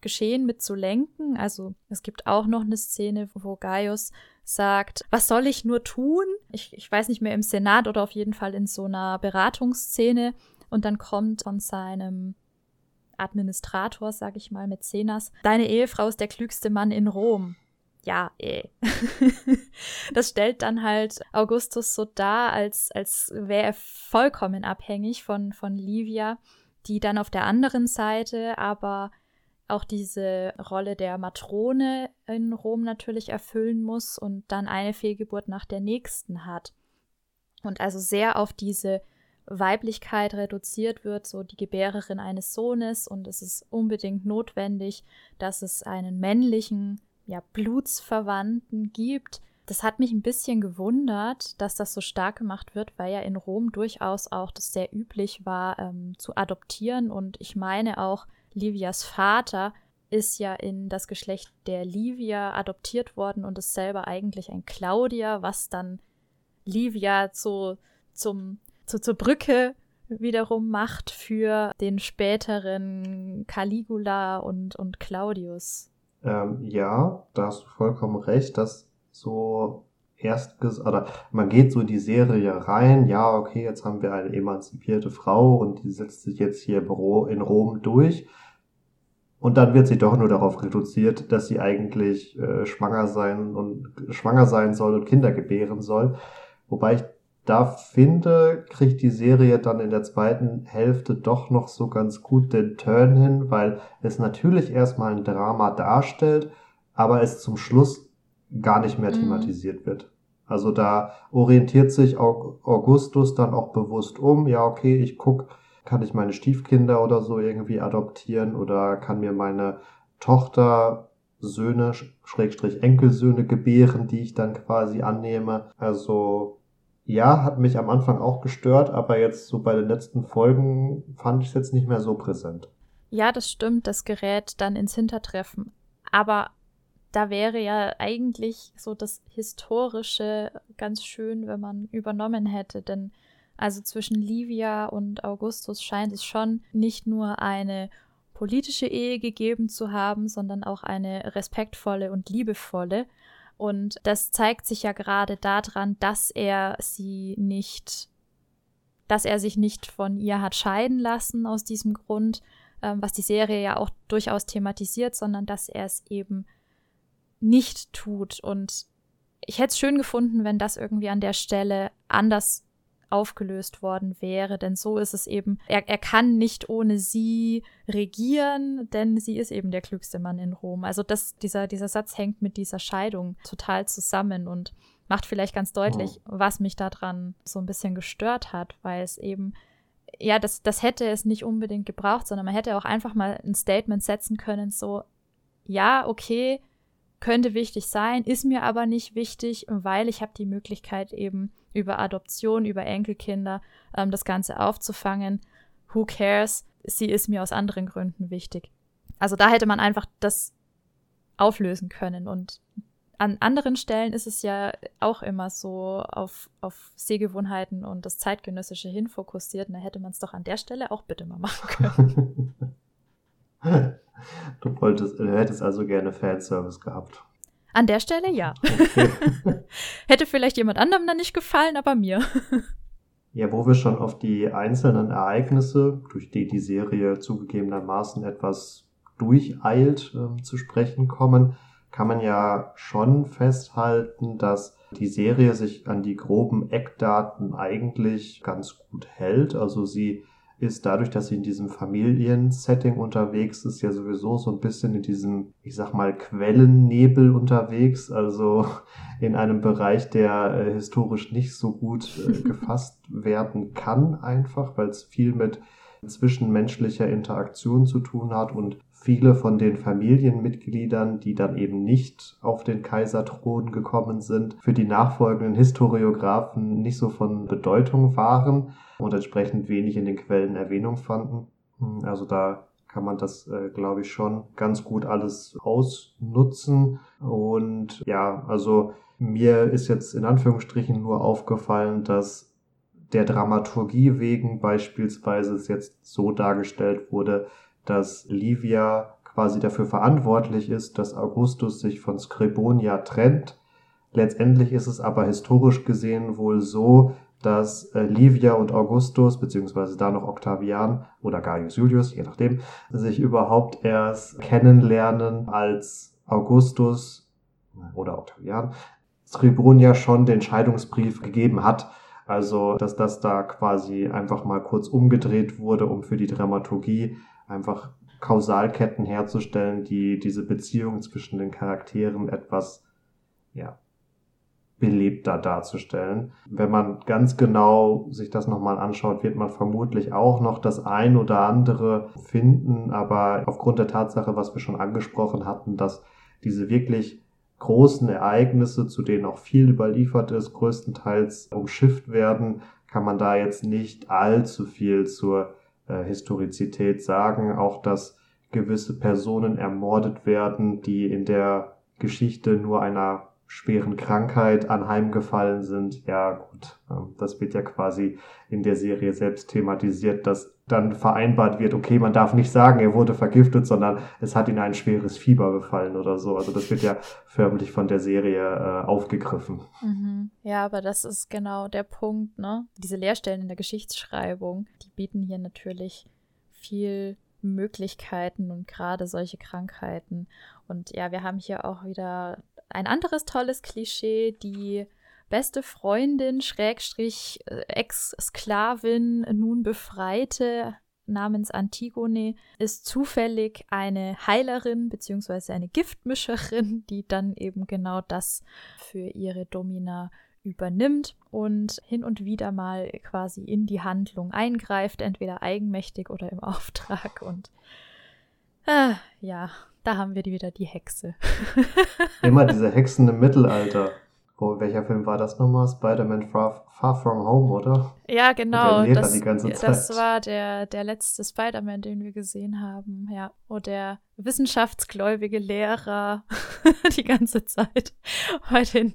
B: Geschehen mitzulenken. Also es gibt auch noch eine Szene, wo Gaius sagt, was soll ich nur tun? Ich, ich weiß nicht mehr im Senat oder auf jeden Fall in so einer Beratungsszene. Und dann kommt von seinem Administrator, sag ich mal, Mäzenas, deine Ehefrau ist der klügste Mann in Rom ja, eh. *laughs* das stellt dann halt Augustus so dar, als, als wäre er vollkommen abhängig von, von Livia, die dann auf der anderen Seite aber auch diese Rolle der Matrone in Rom natürlich erfüllen muss und dann eine Fehlgeburt nach der nächsten hat. Und also sehr auf diese Weiblichkeit reduziert wird, so die Gebärerin eines Sohnes und es ist unbedingt notwendig, dass es einen männlichen ja, Blutsverwandten gibt. Das hat mich ein bisschen gewundert, dass das so stark gemacht wird, weil ja in Rom durchaus auch das sehr üblich war, ähm, zu adoptieren. Und ich meine auch, Livias Vater ist ja in das Geschlecht der Livia adoptiert worden und ist selber eigentlich ein Claudia, was dann Livia zu, zum, zu, zur Brücke wiederum macht für den späteren Caligula und, und Claudius.
C: Ähm, ja, da hast du vollkommen recht, dass so erst, oder man geht so in die Serie rein, ja, okay, jetzt haben wir eine emanzipierte Frau und die setzt sich jetzt hier in Rom durch. Und dann wird sie doch nur darauf reduziert, dass sie eigentlich äh, schwanger sein und schwanger sein soll und Kinder gebären soll. Wobei ich da finde, kriegt die Serie dann in der zweiten Hälfte doch noch so ganz gut den Turn hin, weil es natürlich erstmal ein Drama darstellt, aber es zum Schluss gar nicht mehr mhm. thematisiert wird. Also da orientiert sich Augustus dann auch bewusst um, ja, okay, ich guck, kann ich meine Stiefkinder oder so irgendwie adoptieren oder kann mir meine Tochter Söhne, Schrägstrich Enkelsöhne gebären, die ich dann quasi annehme. Also ja, hat mich am Anfang auch gestört, aber jetzt so bei den letzten Folgen fand ich es jetzt nicht mehr so präsent.
B: Ja, das stimmt, das gerät dann ins Hintertreffen. Aber da wäre ja eigentlich so das Historische ganz schön, wenn man übernommen hätte, denn also zwischen Livia und Augustus scheint es schon nicht nur eine politische Ehe gegeben zu haben, sondern auch eine respektvolle und liebevolle. Und das zeigt sich ja gerade daran, dass er sie nicht, dass er sich nicht von ihr hat scheiden lassen aus diesem Grund, ähm, was die Serie ja auch durchaus thematisiert, sondern dass er es eben nicht tut. Und ich hätte es schön gefunden, wenn das irgendwie an der Stelle anders aufgelöst worden wäre, denn so ist es eben, er, er kann nicht ohne sie regieren, denn sie ist eben der klügste Mann in Rom. Also das, dieser, dieser Satz hängt mit dieser Scheidung total zusammen und macht vielleicht ganz deutlich, oh. was mich daran so ein bisschen gestört hat, weil es eben ja, das, das hätte es nicht unbedingt gebraucht, sondern man hätte auch einfach mal ein Statement setzen können, so, ja, okay, könnte wichtig sein, ist mir aber nicht wichtig, weil ich habe die Möglichkeit eben über Adoption, über Enkelkinder ähm, das Ganze aufzufangen. Who cares? Sie ist mir aus anderen Gründen wichtig. Also da hätte man einfach das auflösen können. Und an anderen Stellen ist es ja auch immer so auf, auf Sehgewohnheiten und das Zeitgenössische hin fokussiert. Und da hätte man es doch an der Stelle auch bitte mal machen können. *laughs*
C: Du wolltest, du hättest also gerne Fanservice gehabt.
B: An der Stelle ja. Okay. *laughs* Hätte vielleicht jemand anderem dann nicht gefallen, aber mir. *laughs*
C: Ja, wo wir schon auf die einzelnen Ereignisse, durch die die Serie zugegebenermaßen etwas durcheilt, äh, zu sprechen kommen, kann man ja schon festhalten, dass die Serie sich an die groben Eckdaten eigentlich ganz gut hält. Also sie ist dadurch, dass sie in diesem Familiensetting unterwegs ist, ja sowieso so ein bisschen in diesem, ich sag mal, Quellennebel unterwegs, also *laughs* in einem Bereich, der äh, historisch nicht so gut äh, *laughs* gefasst werden kann, einfach, weil es viel mit zwischenmenschlicher Interaktion zu tun hat und viele von den Familienmitgliedern, die dann eben nicht auf den Kaiserthron gekommen sind, für die nachfolgenden Historiographen nicht so von Bedeutung waren und entsprechend wenig in den Quellen Erwähnung fanden. Hm, also da kann man das, äh, glaube ich, schon ganz gut alles ausnutzen. Und ja, also mir ist jetzt in Anführungsstrichen nur aufgefallen, dass der Dramaturgie wegen beispielsweise es jetzt so dargestellt wurde, dass Livia quasi dafür verantwortlich ist, dass Augustus sich von Scribonia trennt. Letztendlich ist es aber historisch gesehen wohl so, dass äh, Livia und Augustus, beziehungsweise da noch Octavian oder Gaius Julius, je nachdem, sich überhaupt erst kennenlernen, als Augustus oder Octavian Scribonia schon den Scheidungsbrief gegeben hat. Also, dass das da quasi einfach mal kurz umgedreht wurde, um für die Dramaturgie einfach Kausalketten herzustellen, die diese Beziehung zwischen den Charakteren etwas, ja, belebter darzustellen. Wenn man ganz genau sich das nochmal anschaut, wird man vermutlich auch noch das ein oder andere finden, aber aufgrund der Tatsache, was wir schon angesprochen hatten, dass diese wirklich großen Ereignisse, zu denen auch viel überliefert ist, größtenteils umschifft werden, kann man da jetzt nicht allzu viel zur äh, Historizität sagen. Auch, dass gewisse Personen ermordet werden, die in der Geschichte nur einer schweren Krankheit anheimgefallen sind. Ja, gut, das wird ja quasi in der Serie selbst thematisiert, dass dann vereinbart wird, okay, man darf nicht sagen, er wurde vergiftet, sondern es hat ihn ein schweres Fieber befallen oder so. Also das wird ja förmlich von der Serie äh, aufgegriffen.
B: Mhm. Ja, aber das ist genau der Punkt, ne? Diese Leerstellen in der Geschichtsschreibung, die bieten hier natürlich viel Möglichkeiten und gerade solche Krankheiten. Und ja, wir haben hier auch wieder ein anderes tolles Klischee, die beste Freundin, Schrägstrich, äh, Ex-Sklavin, nun Befreite namens Antigone, ist zufällig eine Heilerin bzw. eine Giftmischerin, die dann eben genau das für ihre Domina übernimmt und hin und wieder mal quasi in die Handlung eingreift, entweder eigenmächtig oder im *laughs* Auftrag. Und Ah, ja, da haben wir wieder die Hexe. *laughs*
C: Immer diese Hexen im Mittelalter. Wo, welcher Film war das nochmal? Spider-Man Far, Far, From Home, oder?
B: Ja, genau.
C: Das,
B: das, war der, der letzte Spider-Man, den wir gesehen haben. Ja, wo der wissenschaftsgläubige Lehrer *laughs* die ganze Zeit bei den,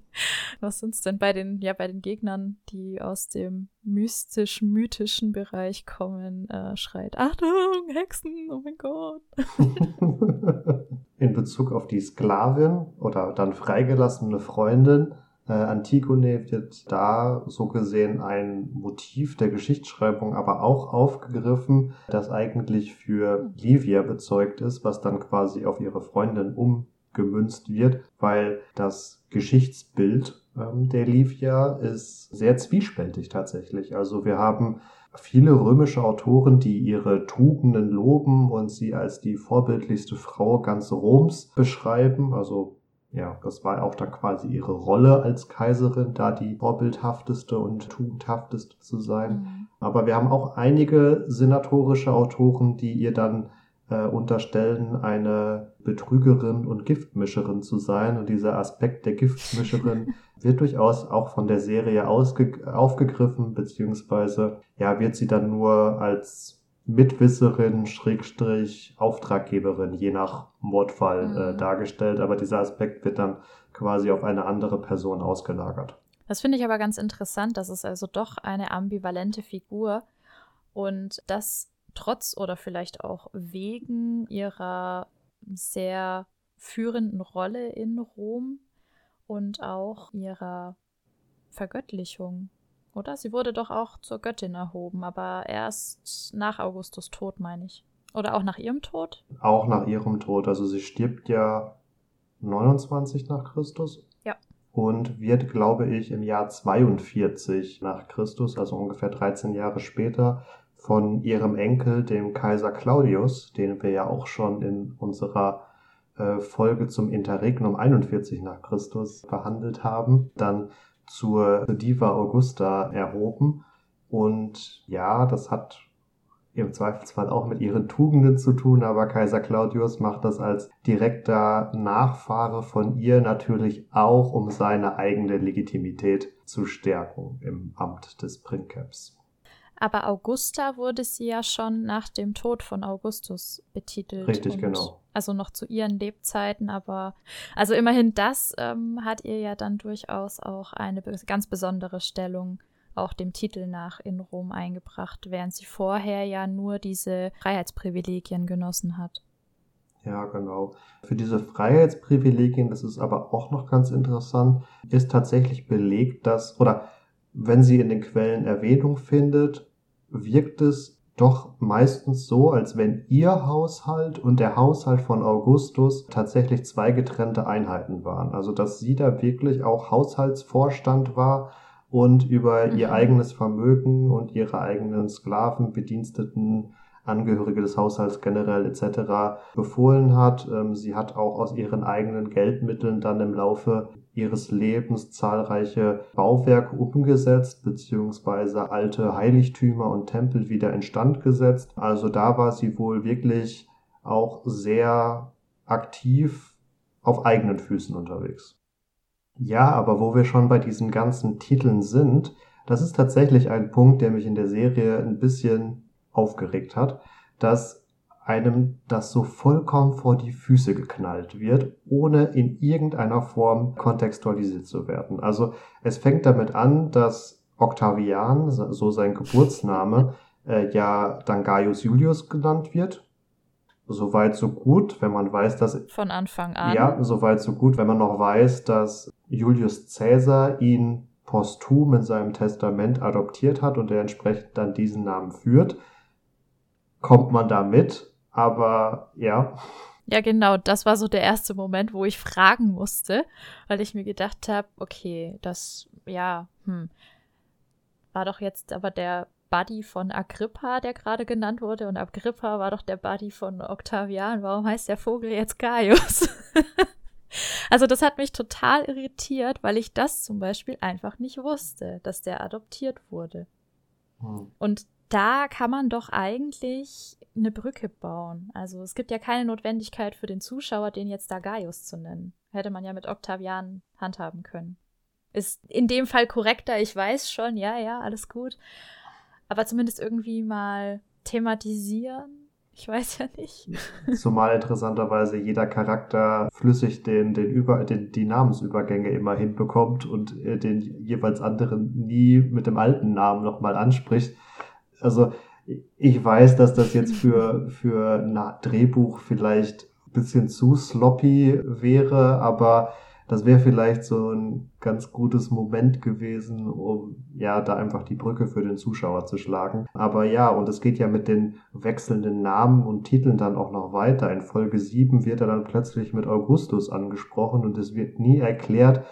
B: was sind's denn, bei den, ja, bei den Gegnern, die aus dem mystisch-mythischen Bereich kommen, äh, schreit, Achtung, Hexen, oh mein Gott. *laughs*
C: In Bezug auf die Sklavin oder dann freigelassene Freundin äh, Antigone wird da so gesehen ein Motiv der Geschichtsschreibung aber auch aufgegriffen, das eigentlich für Livia bezeugt ist, was dann quasi auf ihre Freundin umgemünzt wird, weil das Geschichtsbild ähm, der Livia ist sehr zwiespältig tatsächlich. Also wir haben viele römische Autoren, die ihre Tugenden loben und sie als die vorbildlichste Frau ganz Roms beschreiben. Also ja, das war auch dann quasi ihre Rolle als Kaiserin, da die vorbildhafteste und tugendhafteste zu sein. Mhm. Aber wir haben auch einige senatorische Autoren, die ihr dann äh, unterstellen, eine Betrügerin und Giftmischerin zu sein. Und dieser Aspekt der Giftmischerin *laughs* wird durchaus auch von der Serie aufgegriffen, beziehungsweise ja, wird sie dann nur als Mitwisserin, Schrägstrich, Auftraggeberin, je nach Mordfall äh, mhm. äh, dargestellt. Aber dieser Aspekt wird dann quasi auf eine andere Person ausgelagert.
B: Das finde ich aber ganz interessant. Das ist also doch eine ambivalente Figur und das trotz oder vielleicht auch wegen ihrer sehr führenden Rolle in Rom und auch ihrer Vergöttlichung oder? Sie wurde doch auch zur Göttin erhoben, aber erst nach Augustus Tod, meine ich. Oder auch nach ihrem Tod?
C: Auch nach ihrem Tod. Also sie stirbt ja 29 nach Christus.
B: Ja.
C: Und wird, glaube ich, im Jahr 42 nach Christus, also ungefähr 13 Jahre später, von ihrem Enkel, dem Kaiser Claudius, den wir ja auch schon in unserer äh, Folge zum Interregnum 41 nach Christus behandelt haben, dann zur Diva Augusta erhoben. Und ja, das hat im Zweifelsfall auch mit ihren Tugenden zu tun, aber Kaiser Claudius macht das als direkter Nachfahre von ihr natürlich auch, um seine eigene Legitimität zu stärken im Amt des Princeps.
B: Aber Augusta wurde sie ja schon nach dem Tod von Augustus betitelt.
C: Richtig, genau.
B: Also noch zu ihren Lebzeiten, aber also immerhin das ähm, hat ihr ja dann durchaus auch eine ganz besondere Stellung auch dem Titel nach in Rom eingebracht, während sie vorher ja nur diese Freiheitsprivilegien genossen hat.
C: Ja, genau. Für diese Freiheitsprivilegien, das ist aber auch noch ganz interessant, ist tatsächlich belegt, dass, oder wenn sie in den Quellen Erwähnung findet, wirkt es doch meistens so, als wenn ihr Haushalt und der Haushalt von Augustus tatsächlich zwei getrennte Einheiten waren. Also dass sie da wirklich auch Haushaltsvorstand war und über mhm. ihr eigenes Vermögen und ihre eigenen Sklaven, Bediensteten, Angehörige des Haushalts generell etc. befohlen hat. Ähm, sie hat auch aus ihren eigenen Geldmitteln dann im Laufe ihres Lebens zahlreiche Bauwerke umgesetzt, beziehungsweise alte Heiligtümer und Tempel wieder instand gesetzt. Also da war sie wohl wirklich auch sehr aktiv auf eigenen Füßen unterwegs. Ja, aber wo wir schon bei diesen ganzen Titeln sind, das ist tatsächlich ein Punkt, der mich in der Serie ein bisschen aufgeregt hat, dass einem das so vollkommen vor die Füße geknallt wird, ohne in irgendeiner Form kontextualisiert zu werden. Also es fängt damit an, dass Octavian, so sein Geburtsname, äh, ja dann Gaius Julius genannt wird. Soweit so gut, wenn man weiß, dass...
B: Von Anfang an.
C: Ja, soweit so gut, wenn man noch weiß, dass Julius Caesar ihn posthum in seinem Testament adoptiert hat und er entsprechend dann diesen Namen führt, kommt man da mit aber ja.
B: Ja, genau. Das war so der erste Moment, wo ich fragen musste, weil ich mir gedacht habe, okay, das, ja, hm, war doch jetzt aber der Buddy von Agrippa, der gerade genannt wurde, und Agrippa war doch der Buddy von Octavian. Warum heißt der Vogel jetzt Gaius? *laughs* also das hat mich total irritiert, weil ich das zum Beispiel einfach nicht wusste, dass der adoptiert wurde. Hm. Und da kann man doch eigentlich eine Brücke bauen. Also es gibt ja keine Notwendigkeit für den Zuschauer, den jetzt da Gaius zu nennen. Hätte man ja mit Octavian handhaben können. Ist in dem Fall korrekter, ich weiß schon, ja, ja, alles gut. Aber zumindest irgendwie mal thematisieren. Ich weiß ja nicht. *laughs*
C: Zumal interessanterweise jeder Charakter flüssig den, den Über, den, die Namensübergänge immer hinbekommt und äh, den jeweils anderen nie mit dem alten Namen nochmal anspricht. Also ich weiß, dass das jetzt für, für ein Drehbuch vielleicht ein bisschen zu sloppy wäre, aber das wäre vielleicht so ein ganz gutes Moment gewesen, um ja da einfach die Brücke für den Zuschauer zu schlagen. Aber ja, und es geht ja mit den wechselnden Namen und Titeln dann auch noch weiter. In Folge 7 wird er dann plötzlich mit Augustus angesprochen und es wird nie erklärt,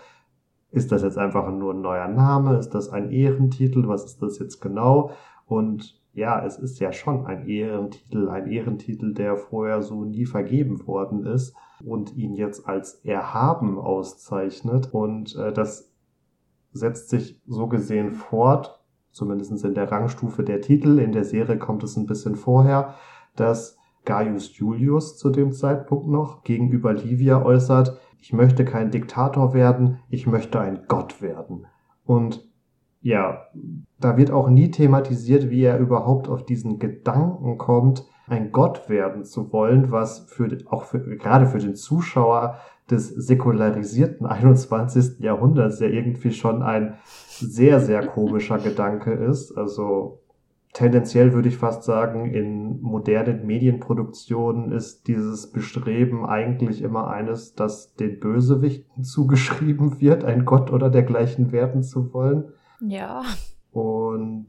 C: ist das jetzt einfach nur ein neuer Name? Ist das ein Ehrentitel? Was ist das jetzt genau? Und ja, es ist ja schon ein Ehrentitel, ein Ehrentitel, der vorher so nie vergeben worden ist und ihn jetzt als erhaben auszeichnet. Und äh, das setzt sich so gesehen fort, zumindest in der Rangstufe der Titel. In der Serie kommt es ein bisschen vorher, dass Gaius Julius zu dem Zeitpunkt noch gegenüber Livia äußert, ich möchte kein Diktator werden, ich möchte ein Gott werden. Und ja, da wird auch nie thematisiert, wie er überhaupt auf diesen Gedanken kommt, ein Gott werden zu wollen, was für, auch für, gerade für den Zuschauer des säkularisierten 21. Jahrhunderts ja irgendwie schon ein sehr, sehr komischer Gedanke ist. Also tendenziell würde ich fast sagen, in modernen Medienproduktionen ist dieses Bestreben eigentlich immer eines, das den Bösewichten zugeschrieben wird, ein Gott oder dergleichen werden zu wollen.
B: Ja.
C: Und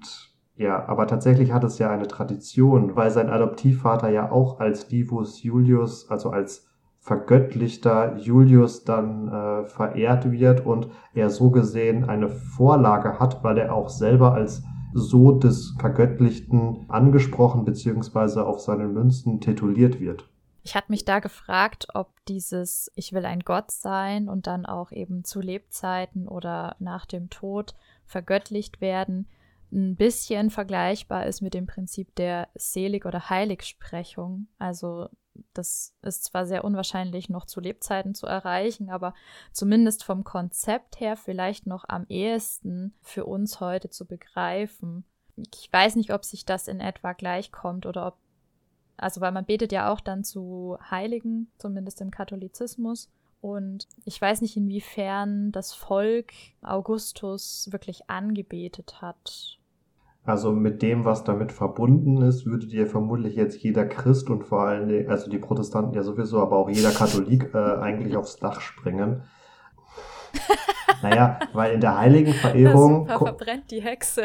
C: ja, aber tatsächlich hat es ja eine Tradition, weil sein Adoptivvater ja auch als Divus Julius, also als vergöttlichter Julius dann äh, verehrt wird und er so gesehen eine Vorlage hat, weil er auch selber als so des Vergöttlichten angesprochen beziehungsweise auf seinen Münzen tituliert wird.
B: Ich hatte mich da gefragt, ob dieses Ich will ein Gott sein und dann auch eben zu Lebzeiten oder nach dem Tod vergöttlicht werden, ein bisschen vergleichbar ist mit dem Prinzip der Selig- oder Heiligsprechung. Also das ist zwar sehr unwahrscheinlich noch zu Lebzeiten zu erreichen, aber zumindest vom Konzept her vielleicht noch am ehesten für uns heute zu begreifen. Ich weiß nicht, ob sich das in etwa gleichkommt oder ob, also weil man betet ja auch dann zu Heiligen, zumindest im Katholizismus. Und ich weiß nicht, inwiefern das Volk Augustus wirklich angebetet hat.
C: Also mit dem, was damit verbunden ist, würde dir vermutlich jetzt jeder Christ und vor allem, also die Protestanten ja sowieso, aber auch jeder Katholik äh, eigentlich aufs Dach springen. *laughs* Naja, weil in der heiligen Verehrung.
B: Verbrennt die Hexe.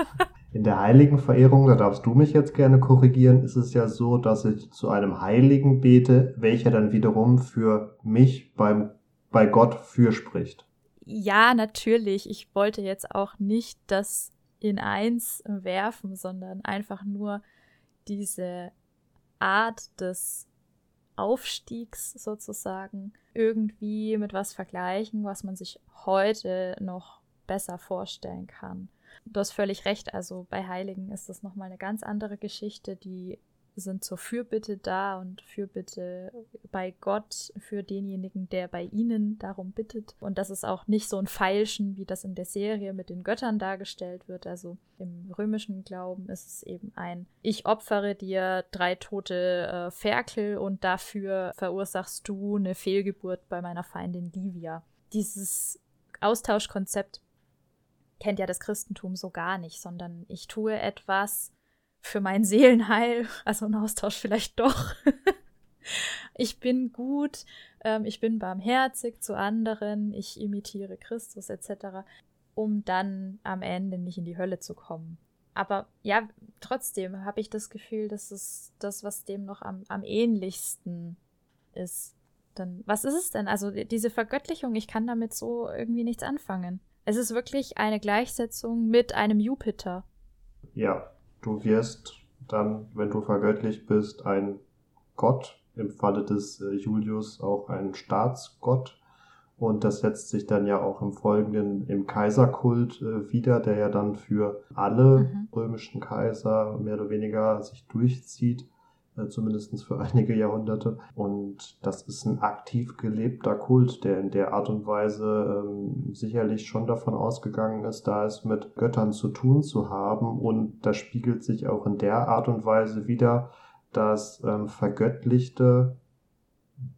B: *laughs*
C: In der heiligen Verehrung, da darfst du mich jetzt gerne korrigieren, ist es ja so, dass ich zu einem Heiligen bete, welcher dann wiederum für mich beim, bei Gott fürspricht.
B: Ja, natürlich. Ich wollte jetzt auch nicht das in eins werfen, sondern einfach nur diese Art des Aufstiegs sozusagen irgendwie mit was vergleichen, was man sich heute noch besser vorstellen kann. Du hast völlig recht. Also bei Heiligen ist das nochmal eine ganz andere Geschichte. Die sind zur Fürbitte da und Fürbitte bei Gott für denjenigen, der bei ihnen darum bittet. Und das ist auch nicht so ein Feilschen, wie das in der Serie mit den Göttern dargestellt wird. Also im römischen Glauben ist es eben ein, ich opfere dir drei tote äh, Ferkel und dafür verursachst du eine Fehlgeburt bei meiner Feindin Livia. Dieses Austauschkonzept kennt ja das Christentum so gar nicht, sondern ich tue etwas für mein Seelenheil, *laughs* also ein Austausch vielleicht doch. *laughs* ich bin gut, ähm, ich bin barmherzig zu anderen, ich imitiere Christus etc., um dann am Ende nicht in die Hölle zu kommen. Aber ja, trotzdem habe ich das Gefühl, dass es das, was dem noch am, am ähnlichsten ist. Dann, was ist es denn? Also diese Vergöttlichung, ich kann damit so irgendwie nichts anfangen. Es ist wirklich eine Gleichsetzung mit einem Jupiter.
C: Ja, du wirst dann, wenn du vergöttlicht bist, ein Gott, im Falle des äh, Julius auch ein Staatsgott. Und das setzt sich dann ja auch im Folgenden im Kaiserkult äh, wieder, der ja dann für alle mhm. römischen Kaiser mehr oder weniger sich durchzieht, äh, zumindest für einige Jahrhunderte. Und das ist ein aktiv gelebter Kult, der in der Art und Weise ähm, sicherlich schon davon ausgegangen ist, da es mit Göttern zu tun zu haben. Und das spiegelt sich auch in der Art und Weise wieder, dass ähm, vergöttlichte,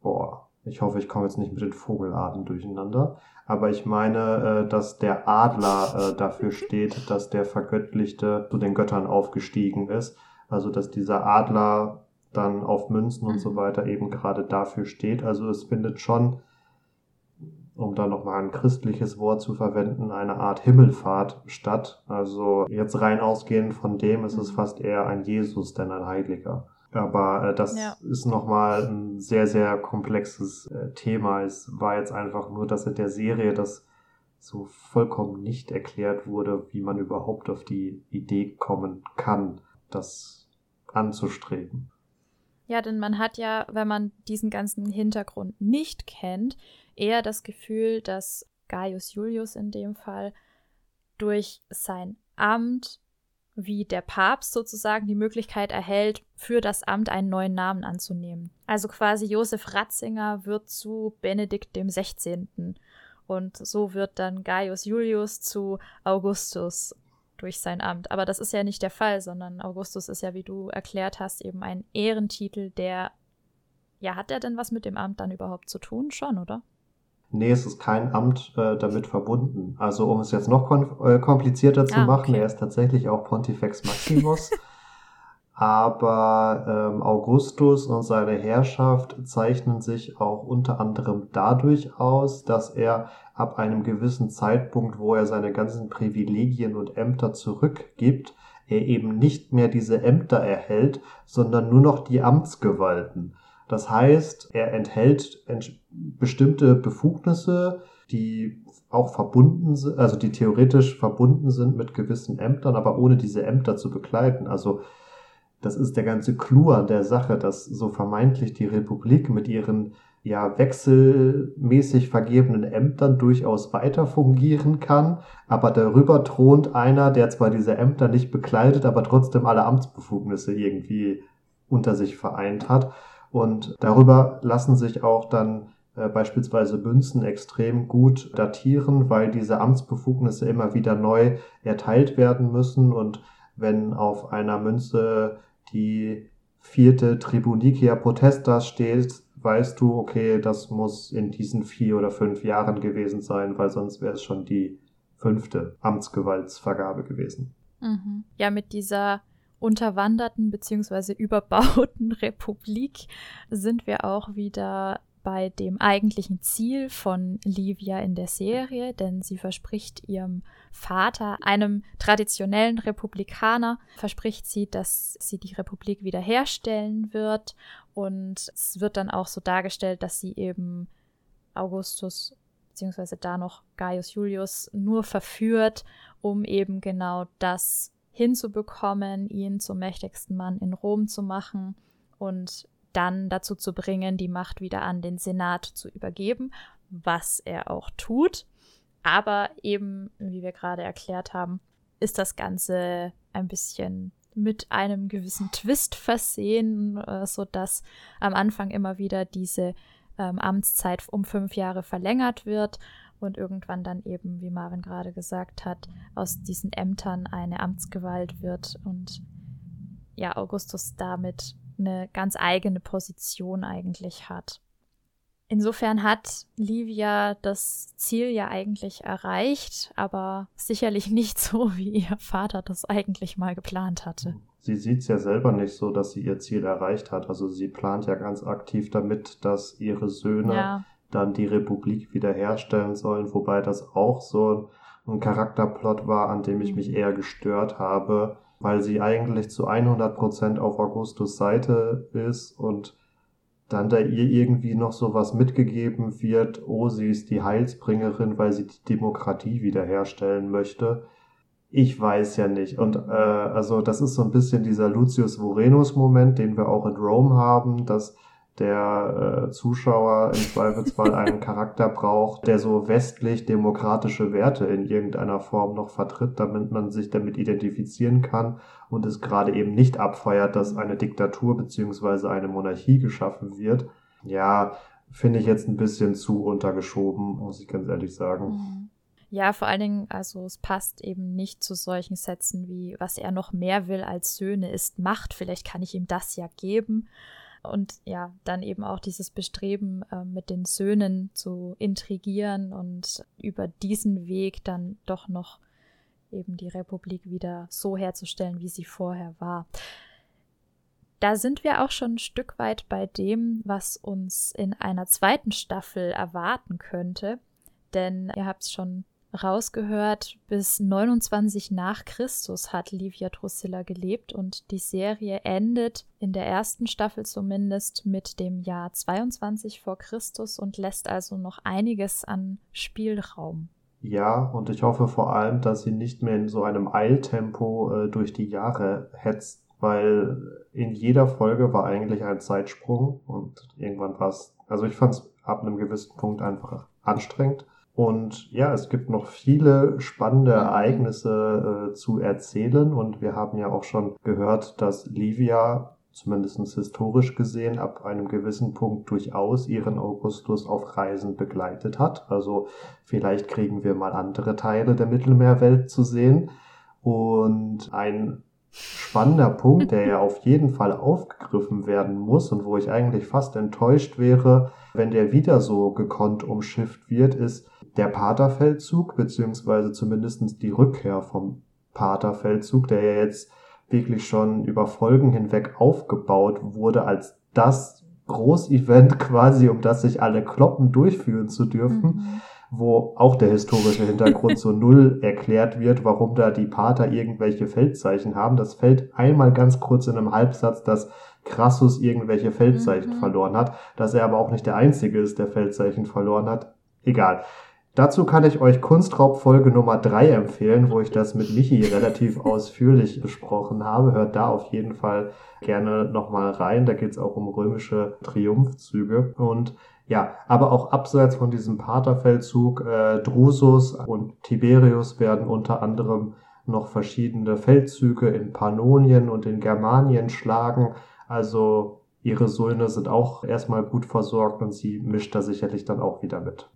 C: boah, ich hoffe, ich komme jetzt nicht mit den Vogelarten durcheinander. Aber ich meine, äh, dass der Adler äh, dafür steht, dass der Vergöttlichte zu den Göttern aufgestiegen ist. Also, dass dieser Adler dann auf Münzen und so mhm. weiter eben gerade dafür steht. Also, es findet schon, um da nochmal ein christliches Wort zu verwenden, eine Art Himmelfahrt statt. Also, jetzt rein ausgehend von dem ist es mhm. fast eher ein Jesus, denn ein Heiliger. Aber äh, das ja. ist nochmal ein sehr, sehr komplexes äh, Thema. Es war jetzt einfach nur, dass in der Serie das so vollkommen nicht erklärt wurde, wie man überhaupt auf die Idee kommen kann, das anzustreben.
B: Ja, denn man hat ja, wenn man diesen ganzen Hintergrund nicht kennt, eher das Gefühl, dass Gaius Julius in dem Fall durch sein Amt wie der Papst sozusagen die Möglichkeit erhält, für das Amt einen neuen Namen anzunehmen. Also quasi Josef Ratzinger wird zu Benedikt dem 16. Und so wird dann Gaius Julius zu Augustus durch sein Amt. Aber das ist ja nicht der Fall, sondern Augustus ist ja, wie du erklärt hast, eben ein Ehrentitel, der. Ja, hat er denn was mit dem Amt dann überhaupt zu tun? Schon, oder?
C: Nee, es ist kein Amt äh, damit verbunden. Also um es jetzt noch äh, komplizierter zu ah, machen, er ist tatsächlich auch Pontifex Maximus. *laughs* Aber ähm, Augustus und seine Herrschaft zeichnen sich auch unter anderem dadurch aus, dass er ab einem gewissen Zeitpunkt, wo er seine ganzen Privilegien und Ämter zurückgibt, er eben nicht mehr diese Ämter erhält, sondern nur noch die Amtsgewalten. Das heißt, er enthält bestimmte Befugnisse, die auch verbunden sind, also die theoretisch verbunden sind mit gewissen Ämtern, aber ohne diese Ämter zu begleiten. Also das ist der ganze Clou an der Sache, dass so vermeintlich die Republik mit ihren ja wechselmäßig vergebenen Ämtern durchaus weiter fungieren kann, aber darüber thront einer, der zwar diese Ämter nicht bekleidet, aber trotzdem alle Amtsbefugnisse irgendwie unter sich vereint hat. Und darüber lassen sich auch dann äh, beispielsweise Münzen extrem gut datieren, weil diese Amtsbefugnisse immer wieder neu erteilt werden müssen. Und wenn auf einer Münze die vierte Tribunicia Protestas steht, weißt du, okay, das muss in diesen vier oder fünf Jahren gewesen sein, weil sonst wäre es schon die fünfte Amtsgewaltsvergabe gewesen.
B: Mhm. Ja, mit dieser unterwanderten bzw. überbauten *laughs* Republik sind wir auch wieder bei dem eigentlichen Ziel von Livia in der Serie, denn sie verspricht ihrem Vater, einem traditionellen Republikaner, verspricht sie, dass sie die Republik wiederherstellen wird. Und es wird dann auch so dargestellt, dass sie eben Augustus beziehungsweise da noch Gaius Julius nur verführt, um eben genau das hinzubekommen, ihn zum mächtigsten Mann in Rom zu machen und dann dazu zu bringen, die Macht wieder an den Senat zu übergeben, was er auch tut. Aber eben, wie wir gerade erklärt haben, ist das Ganze ein bisschen mit einem gewissen Twist versehen, äh, so dass am Anfang immer wieder diese ähm, Amtszeit um fünf Jahre verlängert wird und irgendwann dann eben, wie Marvin gerade gesagt hat, aus diesen Ämtern eine Amtsgewalt wird und ja, Augustus damit eine ganz eigene Position eigentlich hat. Insofern hat Livia das Ziel ja eigentlich erreicht, aber sicherlich *laughs* nicht so, wie ihr Vater das eigentlich mal geplant hatte.
C: Sie sieht es ja selber nicht so, dass sie ihr Ziel erreicht hat. Also sie plant ja ganz aktiv damit, dass ihre Söhne ja dann die Republik wiederherstellen sollen, wobei das auch so ein Charakterplot war, an dem ich mich eher gestört habe, weil sie eigentlich zu 100% auf Augustus Seite ist und dann da ihr irgendwie noch so was mitgegeben wird, oh, sie ist die Heilsbringerin, weil sie die Demokratie wiederherstellen möchte. Ich weiß ja nicht. Und äh, also das ist so ein bisschen dieser Lucius Vorenus-Moment, den wir auch in Rome haben, dass der äh, Zuschauer im Zweifelsfall einen Charakter braucht, der so westlich-demokratische Werte in irgendeiner Form noch vertritt, damit man sich damit identifizieren kann und es gerade eben nicht abfeiert, dass eine Diktatur beziehungsweise eine Monarchie geschaffen wird. Ja, finde ich jetzt ein bisschen zu untergeschoben, muss ich ganz ehrlich sagen.
B: Mhm. Ja, vor allen Dingen, also es passt eben nicht zu solchen Sätzen wie, was er noch mehr will als Söhne ist Macht, vielleicht kann ich ihm das ja geben. Und ja, dann eben auch dieses Bestreben, äh, mit den Söhnen zu intrigieren und über diesen Weg dann doch noch eben die Republik wieder so herzustellen, wie sie vorher war. Da sind wir auch schon ein Stück weit bei dem, was uns in einer zweiten Staffel erwarten könnte. Denn ihr habt es schon rausgehört, bis 29 nach Christus hat Livia Drusilla gelebt und die Serie endet in der ersten Staffel zumindest mit dem Jahr 22 vor Christus und lässt also noch einiges an Spielraum.
C: Ja, und ich hoffe vor allem, dass sie nicht mehr in so einem Eiltempo äh, durch die Jahre hetzt, weil in jeder Folge war eigentlich ein Zeitsprung und irgendwann war es, also ich fand es ab einem gewissen Punkt einfach anstrengend. Und ja, es gibt noch viele spannende Ereignisse äh, zu erzählen. Und wir haben ja auch schon gehört, dass Livia, zumindest historisch gesehen, ab einem gewissen Punkt durchaus ihren Augustus auf Reisen begleitet hat. Also vielleicht kriegen wir mal andere Teile der Mittelmeerwelt zu sehen. Und ein spannender Punkt, der ja auf jeden Fall aufgegriffen werden muss und wo ich eigentlich fast enttäuscht wäre, wenn der wieder so gekonnt umschifft wird, ist, der Paterfeldzug, beziehungsweise zumindest die Rückkehr vom Paterfeldzug, der ja jetzt wirklich schon über Folgen hinweg aufgebaut wurde als das Großevent *laughs* quasi, um das sich alle kloppen durchführen zu dürfen, mhm. Wo auch der historische Hintergrund so null erklärt wird, warum da die Pater irgendwelche Feldzeichen haben. Das fällt einmal ganz kurz in einem Halbsatz, dass Crassus irgendwelche Feldzeichen mhm. verloren hat, dass er aber auch nicht der Einzige ist, der Feldzeichen verloren hat. Egal. Dazu kann ich euch Kunstraub Folge Nummer 3 empfehlen, wo ich das mit Michi relativ *laughs* ausführlich besprochen habe. Hört da auf jeden Fall gerne nochmal rein. Da geht es auch um römische Triumphzüge. Und ja, aber auch abseits von diesem Paterfeldzug, äh, Drusus und Tiberius werden unter anderem noch verschiedene Feldzüge in Pannonien und in Germanien schlagen. Also ihre Söhne sind auch erstmal gut versorgt und sie mischt da sicherlich dann auch wieder mit.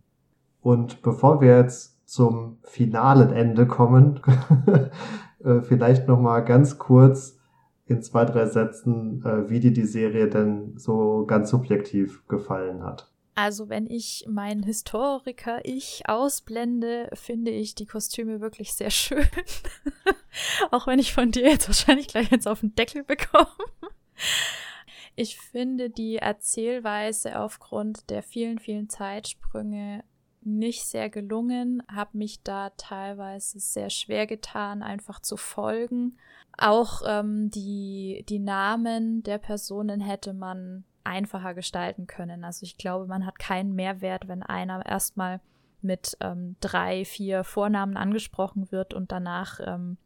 C: Und bevor wir jetzt zum finalen Ende kommen, *laughs* äh, vielleicht noch mal ganz kurz in zwei, drei Sätzen, äh, wie dir die Serie denn so ganz subjektiv gefallen hat.
B: Also wenn ich mein Historiker-Ich ausblende, finde ich die Kostüme wirklich sehr schön. *laughs* Auch wenn ich von dir jetzt wahrscheinlich gleich jetzt auf den Deckel bekomme. Ich finde die Erzählweise aufgrund der vielen, vielen Zeitsprünge nicht sehr gelungen, habe mich da teilweise sehr schwer getan, einfach zu folgen. Auch ähm, die, die Namen der Personen hätte man einfacher gestalten können. Also ich glaube, man hat keinen Mehrwert, wenn einer erstmal mit ähm, drei, vier Vornamen angesprochen wird und danach ähm,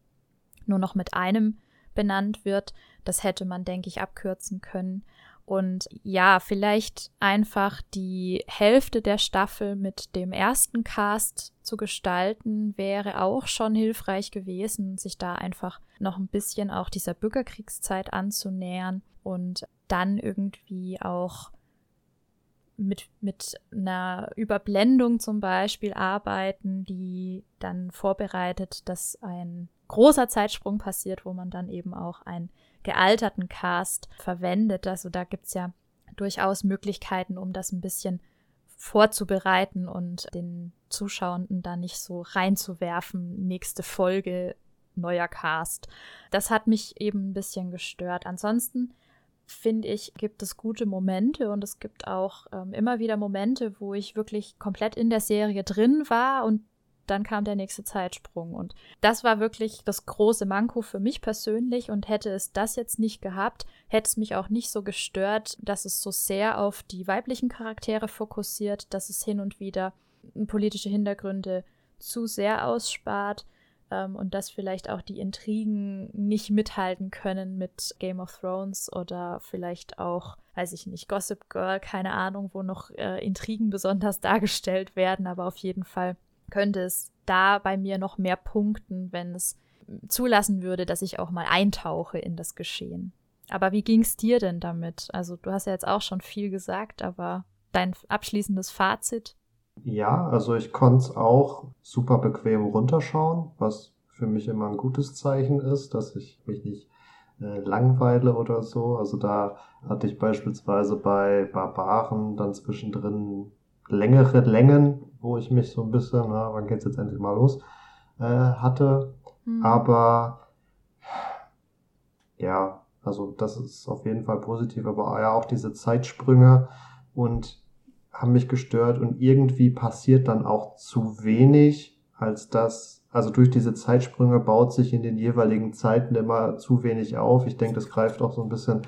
B: nur noch mit einem benannt wird. Das hätte man, denke ich, abkürzen können. Und ja, vielleicht einfach die Hälfte der Staffel mit dem ersten Cast zu gestalten, wäre auch schon hilfreich gewesen, sich da einfach noch ein bisschen auch dieser Bürgerkriegszeit anzunähern und dann irgendwie auch mit, mit einer Überblendung zum Beispiel arbeiten, die dann vorbereitet, dass ein großer Zeitsprung passiert, wo man dann eben auch ein gealterten Cast verwendet. Also da gibt es ja durchaus Möglichkeiten, um das ein bisschen vorzubereiten und den Zuschauenden da nicht so reinzuwerfen. Nächste Folge, neuer Cast. Das hat mich eben ein bisschen gestört. Ansonsten finde ich, gibt es gute Momente und es gibt auch ähm, immer wieder Momente, wo ich wirklich komplett in der Serie drin war und dann kam der nächste Zeitsprung. Und das war wirklich das große Manko für mich persönlich. Und hätte es das jetzt nicht gehabt, hätte es mich auch nicht so gestört, dass es so sehr auf die weiblichen Charaktere fokussiert, dass es hin und wieder politische Hintergründe zu sehr ausspart. Ähm, und dass vielleicht auch die Intrigen nicht mithalten können mit Game of Thrones oder vielleicht auch, weiß ich nicht, Gossip Girl, keine Ahnung, wo noch äh, Intrigen besonders *laughs* dargestellt werden, aber auf jeden Fall könnte es da bei mir noch mehr punkten, wenn es zulassen würde, dass ich auch mal eintauche in das Geschehen. Aber wie ging es dir denn damit? Also du hast ja jetzt auch schon viel gesagt, aber dein abschließendes Fazit?
C: Ja, also ich konnte es auch super bequem runterschauen, was für mich immer ein gutes Zeichen ist, dass ich mich nicht äh, langweile oder so. Also da hatte ich beispielsweise bei Barbaren dann zwischendrin längere Längen, wo ich mich so ein bisschen, na, wann geht's jetzt endlich mal los, äh, hatte. Mhm. Aber ja, also das ist auf jeden Fall positiv, aber ja auch diese Zeitsprünge und haben mich gestört und irgendwie passiert dann auch zu wenig, als dass, also durch diese Zeitsprünge baut sich in den jeweiligen Zeiten immer zu wenig auf. Ich denke, das greift auch so ein bisschen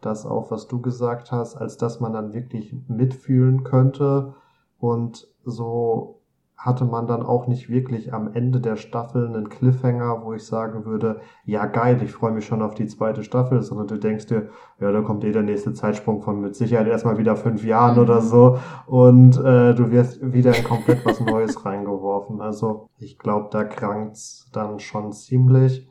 C: das auf, was du gesagt hast, als dass man dann wirklich mitfühlen könnte und so hatte man dann auch nicht wirklich am Ende der Staffel einen Cliffhanger, wo ich sagen würde, ja geil, ich freue mich schon auf die zweite Staffel, sondern du denkst dir, ja, da kommt eh der nächste Zeitsprung von mit Sicherheit erstmal wieder fünf Jahren oder mhm. so und äh, du wirst wieder in komplett was Neues *laughs* reingeworfen. Also ich glaube, da krankt's dann schon ziemlich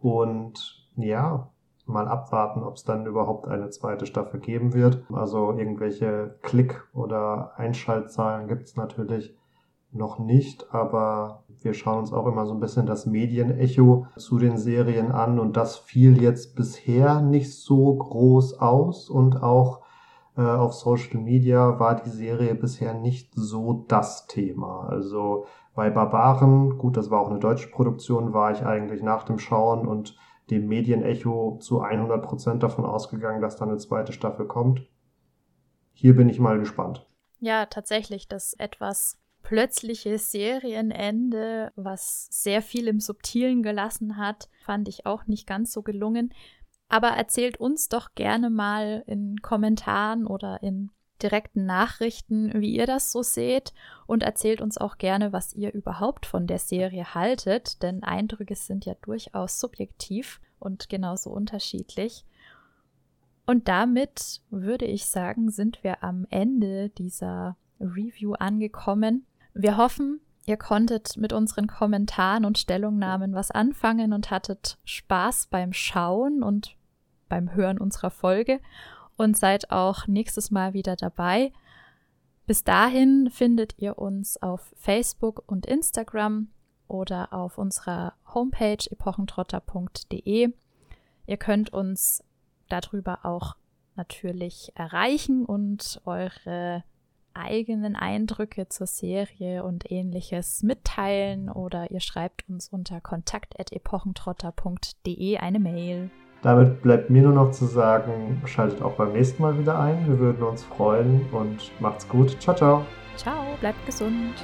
C: und ja, mal abwarten, ob es dann überhaupt eine zweite Staffel geben wird. Also irgendwelche Klick- oder Einschaltzahlen gibt's natürlich noch nicht, aber wir schauen uns auch immer so ein bisschen das Medienecho zu den Serien an und das fiel jetzt bisher nicht so groß aus und auch äh, auf Social Media war die Serie bisher nicht so das Thema. Also bei Barbaren, gut, das war auch eine deutsche Produktion, war ich eigentlich nach dem Schauen und dem Medienecho zu 100 Prozent davon ausgegangen, dass dann eine zweite Staffel kommt. Hier bin ich mal gespannt.
B: Ja, tatsächlich, das etwas plötzliche Serienende, was sehr viel im Subtilen gelassen hat, fand ich auch nicht ganz so gelungen. Aber erzählt uns doch gerne mal in Kommentaren oder in direkten Nachrichten, wie ihr das so seht und erzählt uns auch gerne, was ihr überhaupt von der Serie haltet, denn Eindrücke sind ja durchaus subjektiv und genauso unterschiedlich. Und damit würde ich sagen, sind wir am Ende dieser Review angekommen. Wir hoffen, ihr konntet mit unseren Kommentaren und Stellungnahmen was anfangen und hattet Spaß beim Schauen und beim Hören unserer Folge und seid auch nächstes Mal wieder dabei. Bis dahin findet ihr uns auf Facebook und Instagram oder auf unserer Homepage epochentrotter.de. Ihr könnt uns darüber auch natürlich erreichen und eure eigenen Eindrücke zur Serie und ähnliches mitteilen oder ihr schreibt uns unter kontakt.epochentrotter.de eine Mail.
C: Damit bleibt mir nur noch zu sagen, schaltet auch beim nächsten Mal wieder ein. Wir würden uns freuen und macht's gut. Ciao, ciao.
B: Ciao, bleibt gesund.